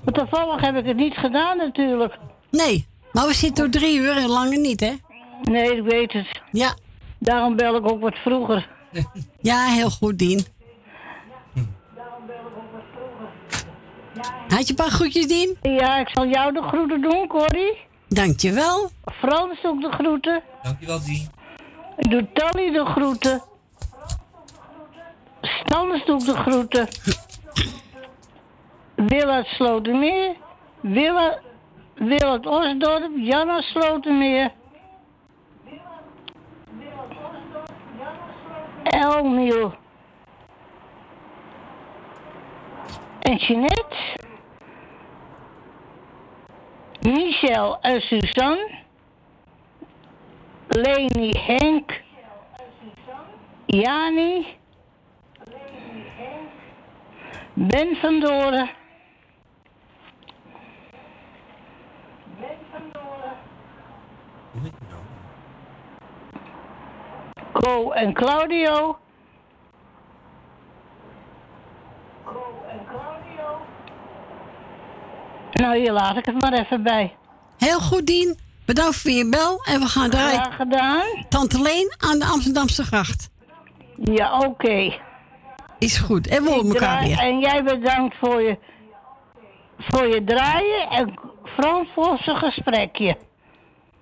Maar toevallig heb ik het niet gedaan natuurlijk. Nee, maar we zitten door drie uur en langer niet, hè? Nee, ik weet het. Ja. Daarom bel ik ook wat vroeger. Ja, heel goed, Dien. Had je een paar groetjes, Dien? Ja, ik zal jou de groeten doen, Corrie. Dankjewel. Frans ook de groeten. Dankjewel, Dien. Ik doe Tally de groeten. Stans doe de groeten. Wil uit Slotermeer. Wil, Wil uit Osdorp. Jan uit Slotermeer. Elmiel. En Jeanette. Michel en Suzanne. Leni Henk. Jani. Ben van Doren. Co en Claudio. Nou, hier laat ik het maar even bij. Heel goed, Dien. Bedankt voor je bel en we gaan draaien. Graag gedaan. Tante Leen aan de Amsterdamse gracht. Ja, oké. Is goed. En we horen Ik elkaar weer. En jij bedankt voor je, voor je draaien en Frans voor zijn gesprekje.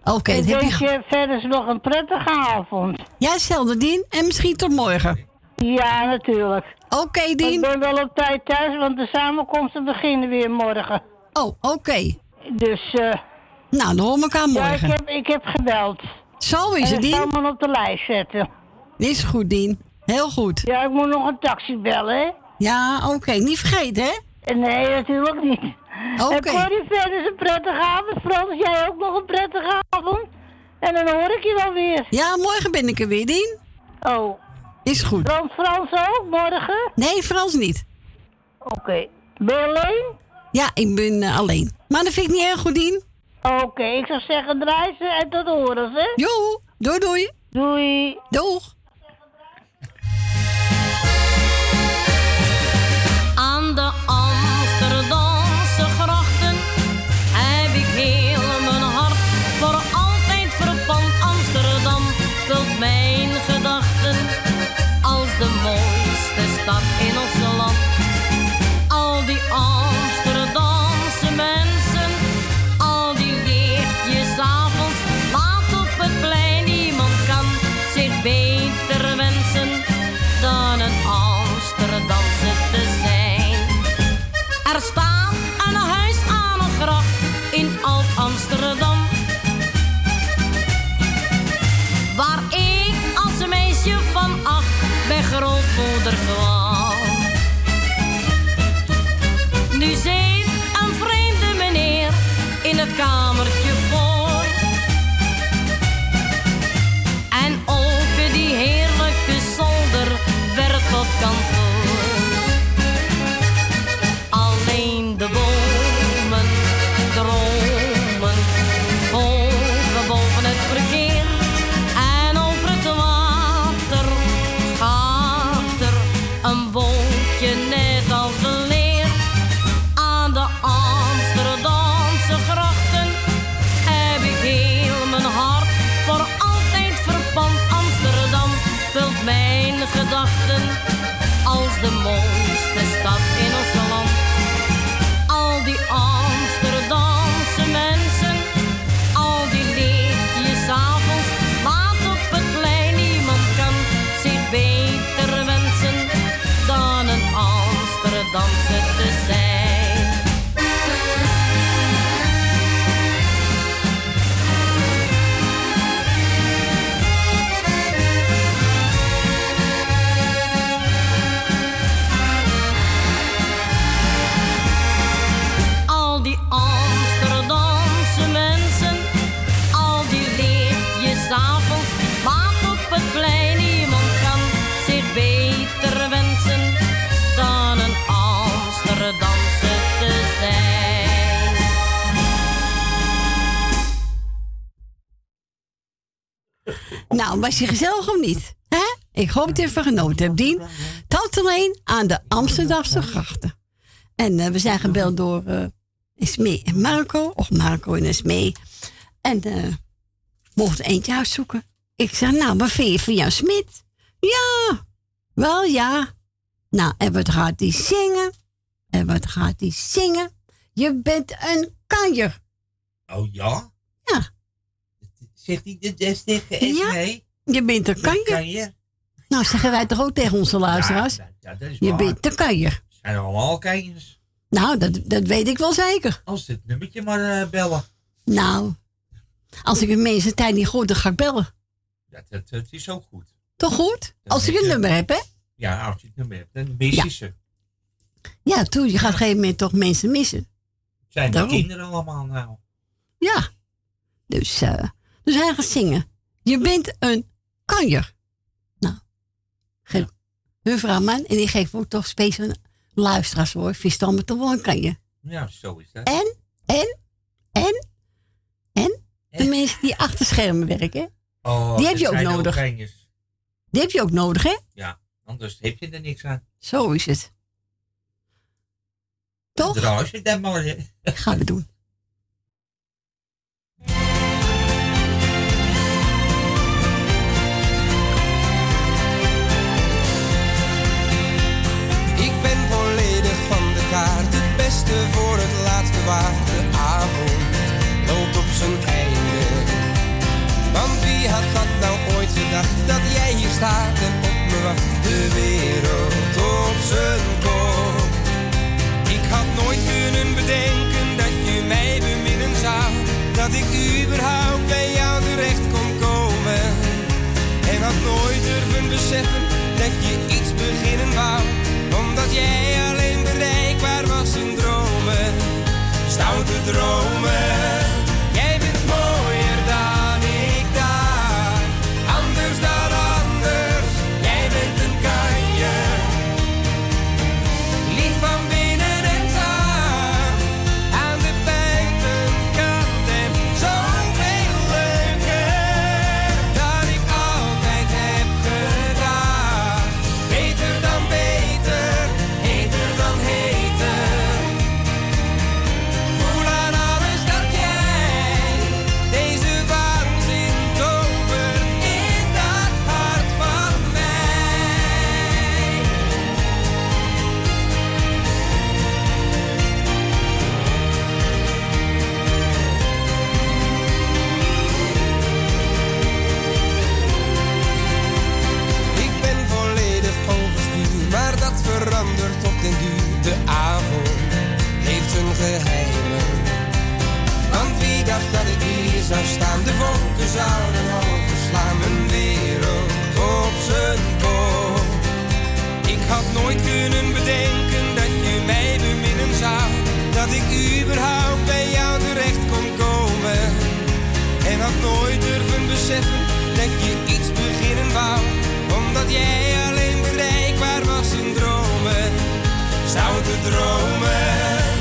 Oké, ik dat heb wens je... je verder nog een prettige avond. Ja, hetzelfde, Dien. En misschien tot morgen. Ja, natuurlijk. Oké, Dien. Ik ben wel op tijd thuis, want de samenkomsten beginnen weer morgen. Oh, oké. Dus, eh... nou, dan horen we elkaar Ja, ik morgen. heb, ik heb gebeld. Zo is en het, ik zal Dien. hem op de lijst zetten. Is goed, Dien. Heel goed. Ja, ik moet nog een taxi bellen? Ja, oké. Niet vergeten, hè? Nee, natuurlijk niet. Oké. En Corrie, verder is een prettige avond. Frans, jij ook nog een prettige avond. En dan hoor ik je wel weer. Ja, morgen ben ik er weer, Dien. Oh. Is goed. Frans, Frans ook, morgen? Nee, Frans niet. Oké. Ben je alleen? Ja, ik ben eh, alleen. Maar dat vind ik niet erg goed, Dien. Oké, ik zou zeggen draai ze en tot horen, hè? Jo, doei doei. Doei. Doeg. Was je gezellig of niet? Hè? Ik hoop dat je ervan genoten hebt, Dien. Tot alleen aan de Amsterdamse grachten. En eh, we zijn gebeld door Esmee en Marco. Of Marco en Esmee. En eh mochten eentje uitzoeken. Ik zei, nou, wat vind je van Jan Smit? Ja, wel ja. Nou, en wat gaat hij zingen? En wat gaat hij zingen? Je bent een kanjer. Oh ja? Ja. Zegt hij dit des tegen Esmee? Je bent een kanjer. Kanjer? Nou, zeggen wij toch ook tegen onze luisteraars? Ja, dat is je bent een kanjer. Zijn allemaal kanjers. Nou, dat, dat weet ik wel zeker. Als dit nummertje maar eh, bellen. Nou, als ik een mensen tijd niet goed, dan ga ik bellen. Dat, dat, dat is ook goed. Toch goed? Dan Als ik een je- nummer heb, hè? Ja, als je het nummer hebt, dan mis je Ja. ze. Ja, toen, je gaat op een gegeven moment toch mensen missen. Zijn de kinderen allemaal nou? Ja. Dus, eh dus hij gaat zingen. Je bent een kanjer. Nou, geef hun vrouw man en die geeft ook toch speciaal luisteraars hoor. Vis dan met toch wel een kanjer. Ja, zo is dat. En, en, en, en de mensen die achter schermen werken. Oh, die heb je ook nodig. Die heb je ook nodig, hè? Ja, anders heb je er niks aan. Zo is het. Toch? Draai je dat maar. Gaan we doen. Voor het laatste waard. Avond loopt op zijn einde. Want wie had dat nou ooit gedacht, dat jij hier staat en op me wacht. De wereld op zijn kop. Ik had nooit kunnen bedenken dat je mij beminnen zou. Dat ik überhaupt bij jou terecht kon komen. En had nooit durven beseffen dat je iets beginnen wou. Omdat jij alleen Stoute dromen. Want wie dacht dat ik hier zou staan? De vonken zouden overslaan. Mijn wereld op zijn kop. Ik had nooit kunnen bedenken dat je mij beminnen zou. Dat ik überhaupt bij jou terecht kon komen. En had nooit durven beseffen dat je iets beginnen wou. Omdat jij alleen bereikbaar was in dromen. Stoute dromen.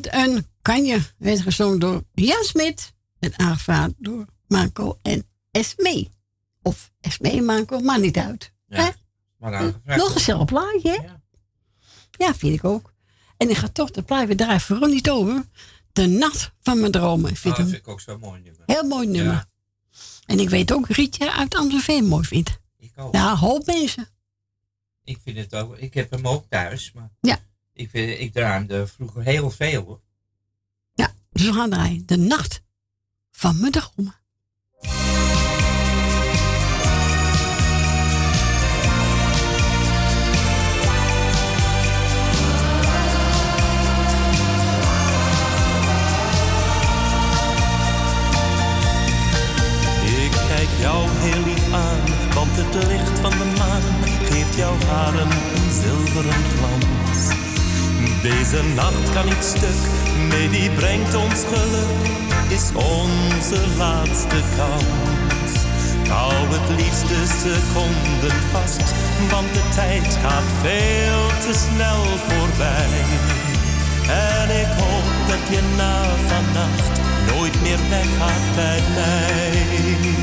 Bent een kanje. Werd gezongen door Jan Smit. En aangevraagd door Marco en Esmee. Of Esmee en Marco, maar niet uit. Hè? Maar. Nog een zelf plaatje, hè? Ja. vind ik ook. En ik ga toch de plaat weer draaien. Vooral niet over. De nacht van mijn dromen. Ik vind Ah, dat vind ik ook zo'n mooi nummer. heel mooi nummer. En ik weet ook Rietje uit Amstelveen mooi vindt. Ik ook. Ja, een hoop mensen. Ik vind het ook. Ik heb hem ook thuis, maar Ja. Ik, vind, ik draai hem er vroeger heel veel hoor. Dus we gaan draaien. De nacht van mijn kijk jou heel lief aan, want het licht van de maan geeft jouw haren een zilveren glans. Deze nacht kan niet stuk, nee die brengt ons geluk, is onze laatste kans. Hou het liefste seconden vast, want de tijd gaat veel te snel voorbij. En ik hoop dat je na vannacht nooit meer weggaat bij mij.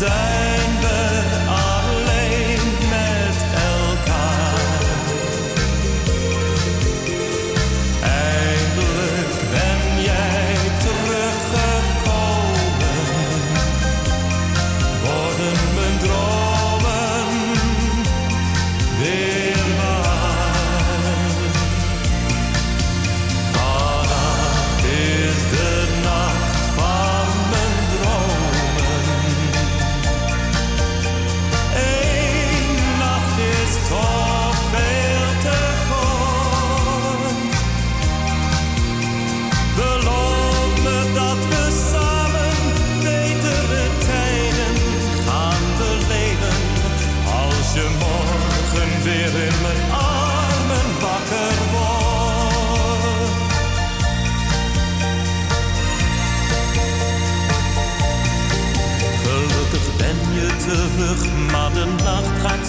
Zijn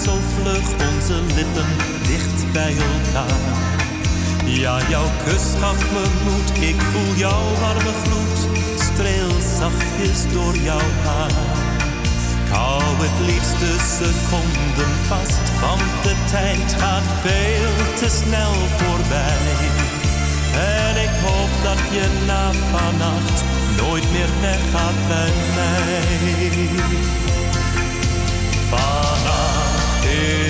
zo vlug. Onze lippen dicht bij elkaar. Ja, jouw kus gaf me moed, ik voel jouw warme gloed. Streel zachtjes door jouw haar. Ik hou het liefste seconden vast, want de tijd gaat veel te snel voorbij. En ik hoop dat je na vannacht nooit meer weggaat bij mij. Vannacht is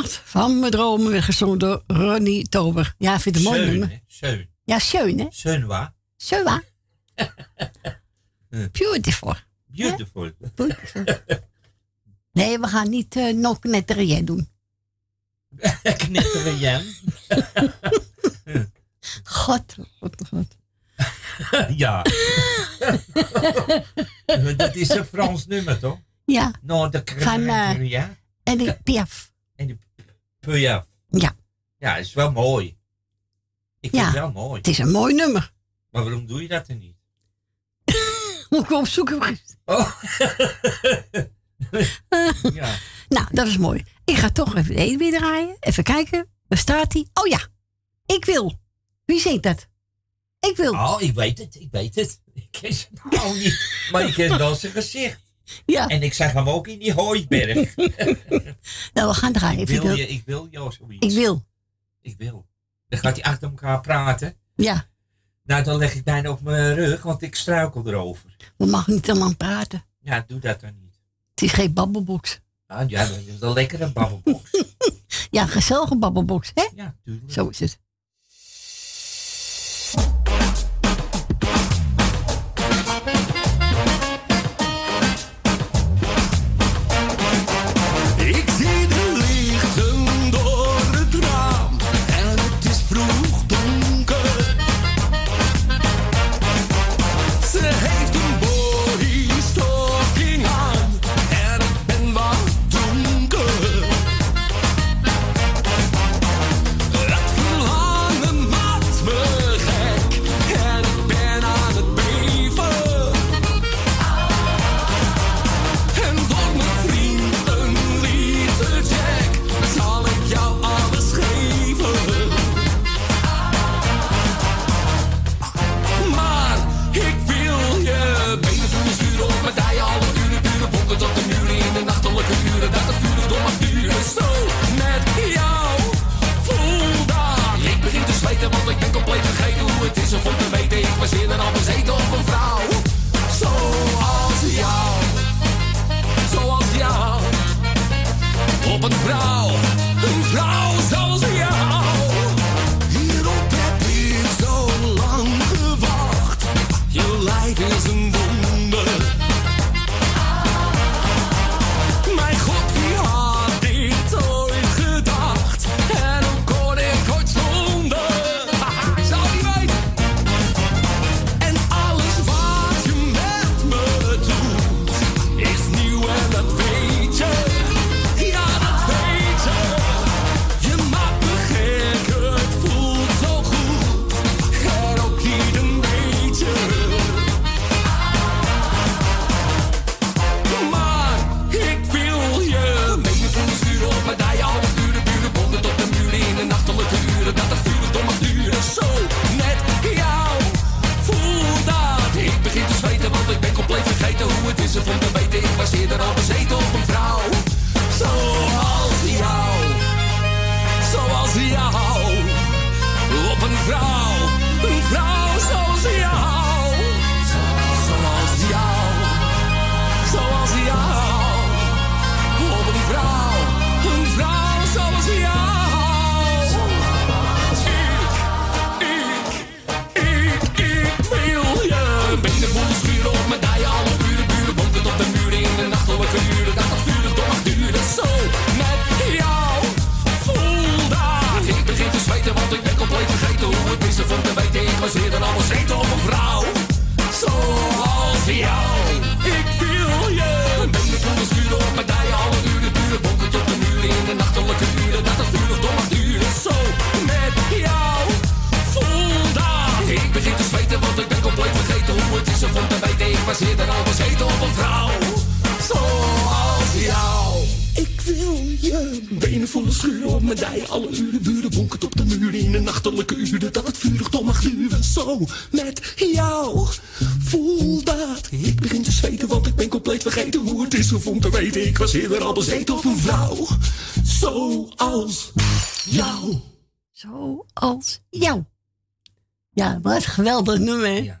nacht van mijn dromen werd gezongen door Ronnie Tober. Ja, vind het een mooi nummer. Zeun. Ja, schön, hè? Zeunwa. Zewa. Beautiful. Beautiful. Beautiful. Nee, we gaan niet eh, nog netterien doen. Knitteren Jan. God, god, god. ja. dat is een Frans nummer, toch? Ja. Nou, de eh, knitteren ja. En die Piaf. En die Puja. Ja. Ja, is wel mooi. Ik vind Ja, het wel mooi. Het is een mooi nummer. Maar waarom doe je dat dan niet? Moet ik opzoeken. Oh. ja. Nou, dat is mooi. Ik ga toch even de weer draaien. Even kijken. Waar staat hij? Oh ja. Ik wil. Wie zingt dat? Ik wil. Oh, ik weet het, ik weet het. Ik ken zijn naam niet, maar ik ken wel zijn gezicht. Ja. En ik zeg hem ook in die hooiberg. nou, we gaan draaien. Ik wil, je, ik wil jou zoiets. Ik wil. Ik wil. Dan gaat hij achter elkaar praten. Ja. Nou, dan leg ik bijna op mijn rug, want ik struikel erover. We mag niet helemaal praten. Ja, doe dat dan niet. Het is geen babbelbox. Ah, ja, dat is een lekkere babbelbox. ja, gezellige babbelbox, hè? Ja, tuurlijk. Zo is het. Ja.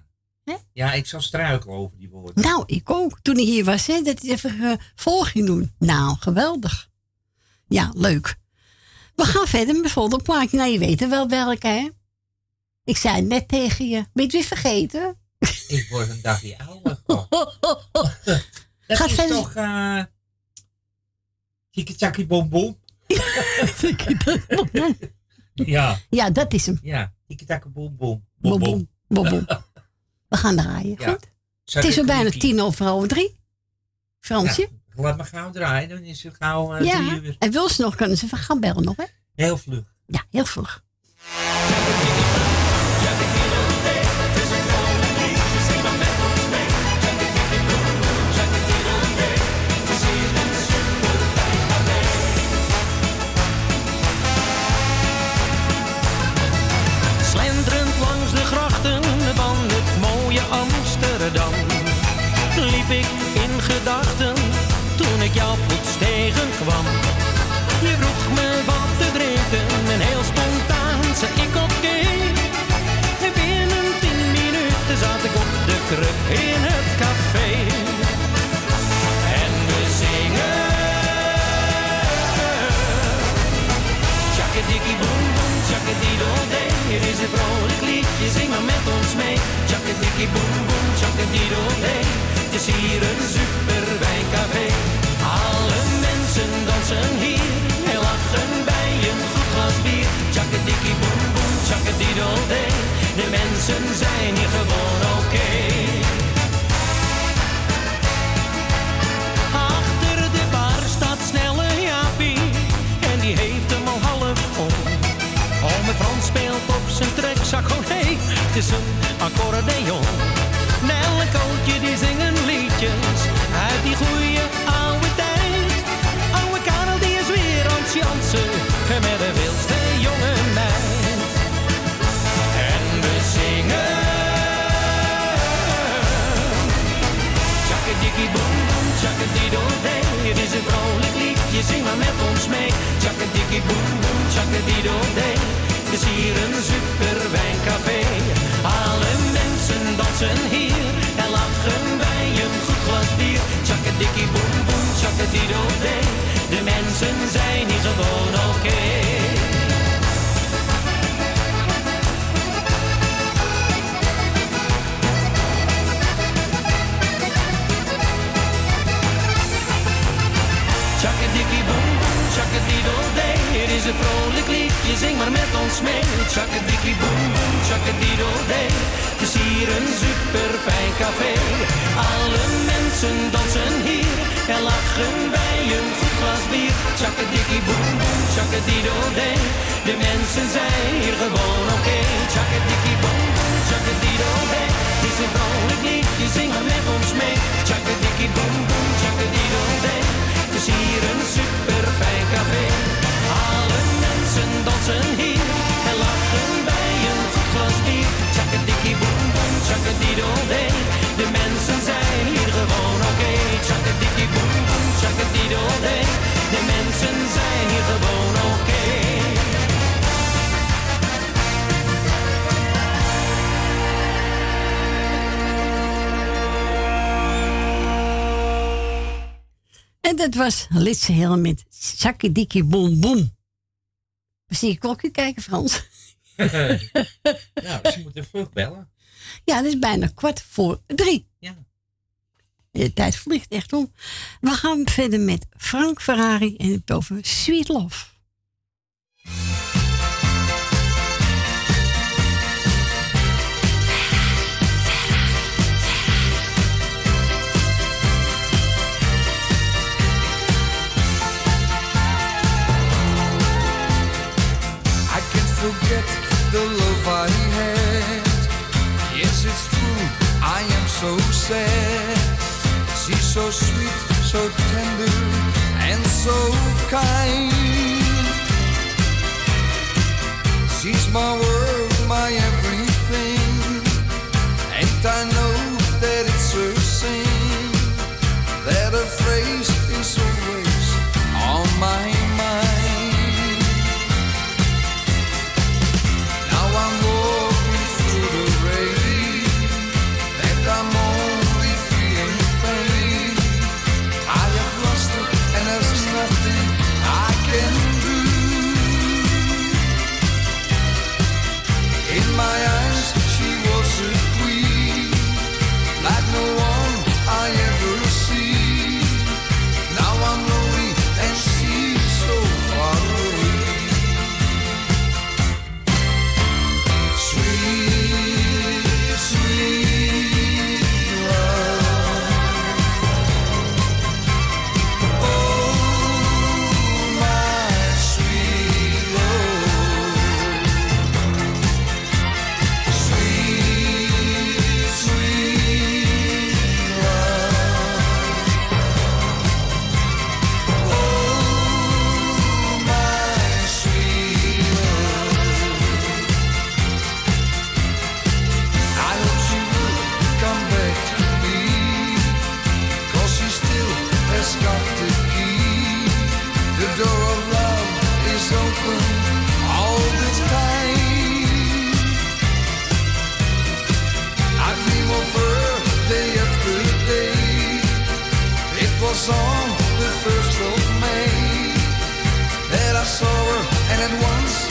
Ja, ik zou struikelen over die woorden. Nou, ik ook. Toen ik hier was, hè, dat hij even uh, doen. Nou, geweldig. Ja, leuk. We gaan verder met bijvoorbeeld plaatje. Nou, je weet wel welke, hè? Ik zei net tegen je. Ben je het weer vergeten? Ik word een dagje ouder. dat is toch... Eh, uh, bonbon. ja. Ja, dat is hem. Ja, tiki-taki bonbon. Bubu, We gaan draaien, goed? Het is al bijna tien over half drie. Fransje? Laat maar gauw draaien, dan is het gauw uh, drie uur. En wil ze nog, kunnen ze van gaan bellen nog, hè? Heel vlug. Ja, heel vlug. Dan liep ik in gedachten toen ik jou plots tegenkwam. Tjakkadikkie boem boem, tjakkadidoodee. Het is hier een super wijncafé. Alle mensen dansen hier en lachen bij een goed glas bier. Tjakkadikkie boem boem, tjakkadidoodee. De mensen zijn hier gewoon oké. Het is een accordeon. Nel en Kootje die zingen liedjes uit die goeie oude tijd. Oude Karel die is weer aan het jansen met de wildste jonge meid. En we zingen Tjakkadikkie boem boem, tjakkadidoodee. Het is een vrolijk liedje, zing maar met ons mee. Tjakkadikkie boem boem, tjakkadidoodee. Het is hier een super wijncafé. En lachen bij een goed glas bier. Tjakkadikkie boem boem, tjakkadidoodee. De mensen zijn hier gewoon oké. Tjakkadikkie boem boem, tjakkadidoodee. Het is een vrolijk liedje, zing maar met ons mee. Tjakkadikkie boem boem, tjakkadidoodee. Het is hier een super fijn café. Alle mensen dansen hier en lachen bij een goed glas bier. Tjakkadikkie boem boem, tjakkadidoodee. De mensen zijn hier gewoon oké. Tjakkadikkie boem boem, tjakkadidoodee. Het is een vrolijk liedje, zing met ons mee. Tjakkadikkie boem boem, tjakkadidoodee. Het is hier een super fijn café. Alle mensen dansen hier tjakkadidoodee. De mensen zijn hier gewoon oké. Tjakkadikkie boem boem, tjakkadidoodee. De mensen zijn hier gewoon oké. En dat was Litse Heel met Sakkedikkie Boom Boom. We zien je klokje kijken, Frans. nou, ze moeten vroeg bellen. Ja, het is bijna kwart voor drie. Ja. De tijd vliegt echt om. We gaan verder met Frank Ferrari en het over Sweet Love. I can't forget so sad. She's so sweet, so tender, and so kind. She's my world, my everything. And I know On the first of May that I saw her, and at once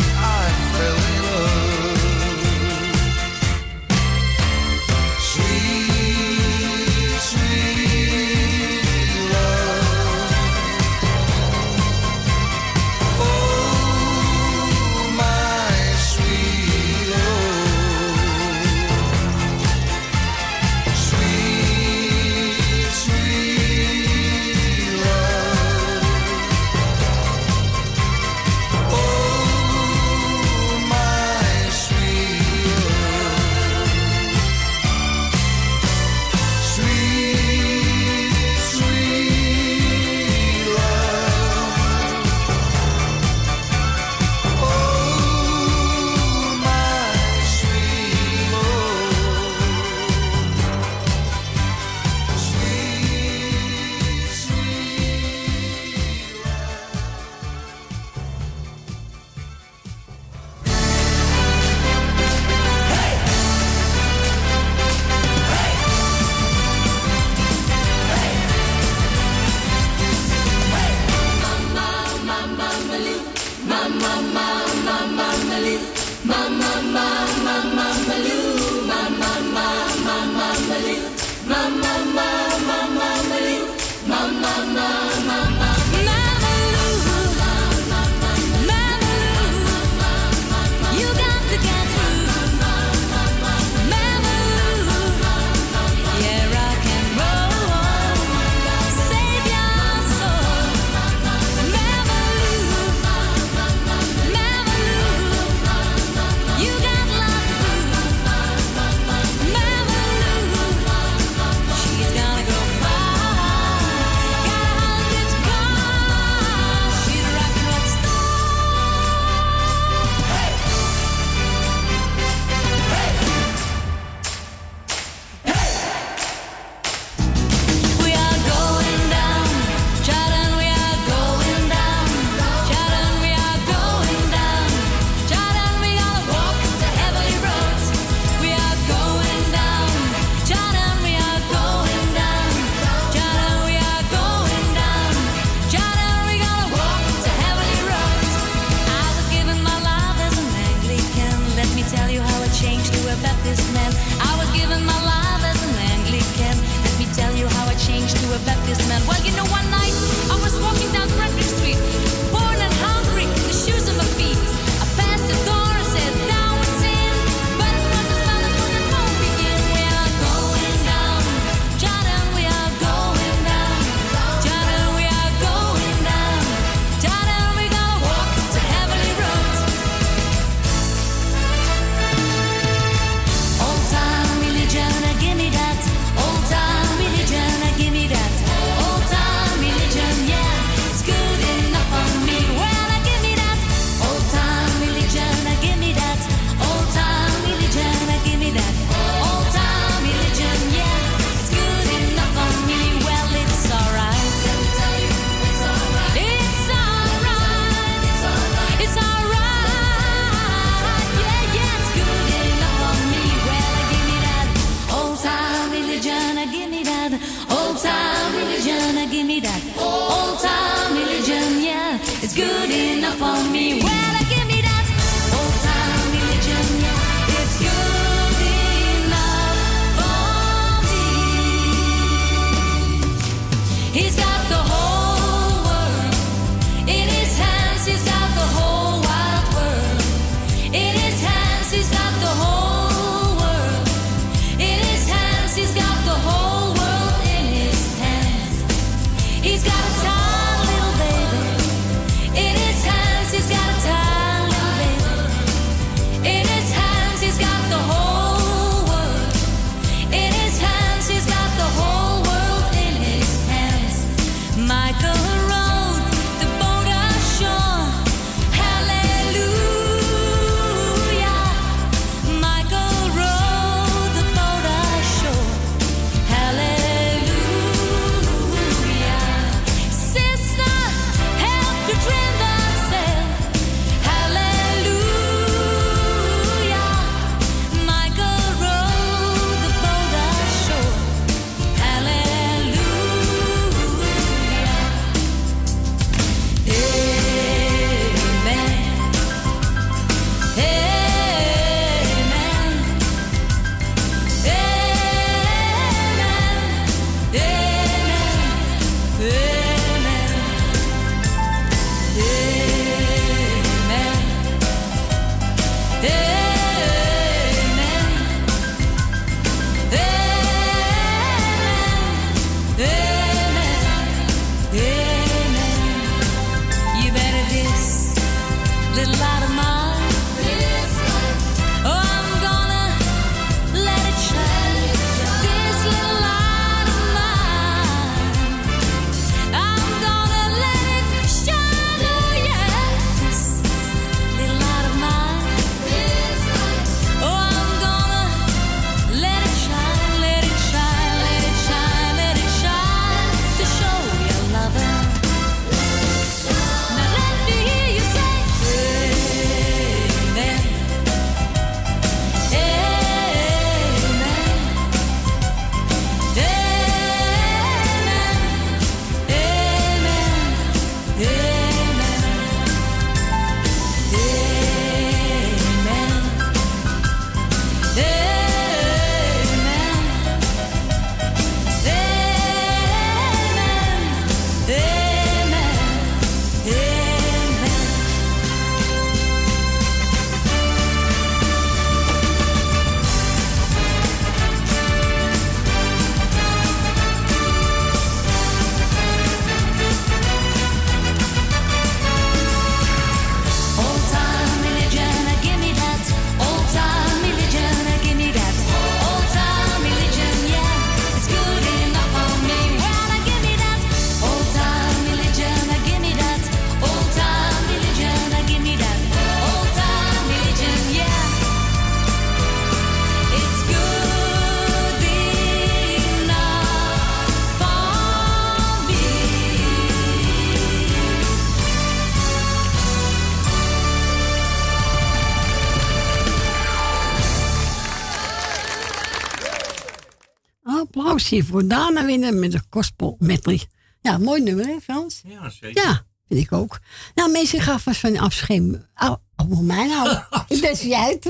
Voor Dana winnen met de gospel medley. Ja, mooi nummer hè Frans? Ja, zeker. Ja, Vind ik ook. Nou, mensen, ik ga vast van afscheid. Oh, oh, mij nou. Ik ben jij het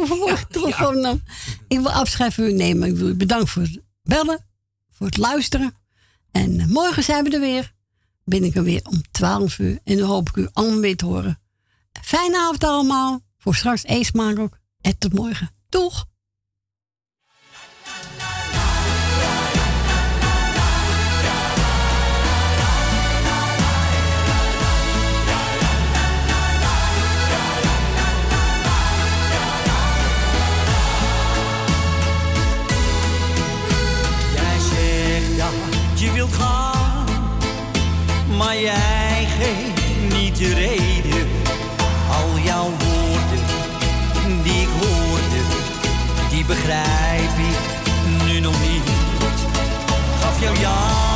telefoon nam. Ik wil afscheid van u nemen. Ik wil u bedanken voor het bellen, voor het luisteren. En eh, morgen zijn we er weer. Ben ik er weer om 12 uur. En dan hoop ik u allemaal weer te horen. Fijne avond allemaal. Voor straks eet ook. En tot morgen. Doeg! Wilt gaan, maar jij geeft niet de reden. Al jouw woorden die ik hoorde, die begrijp ik nu nog niet. Gaf jou jaren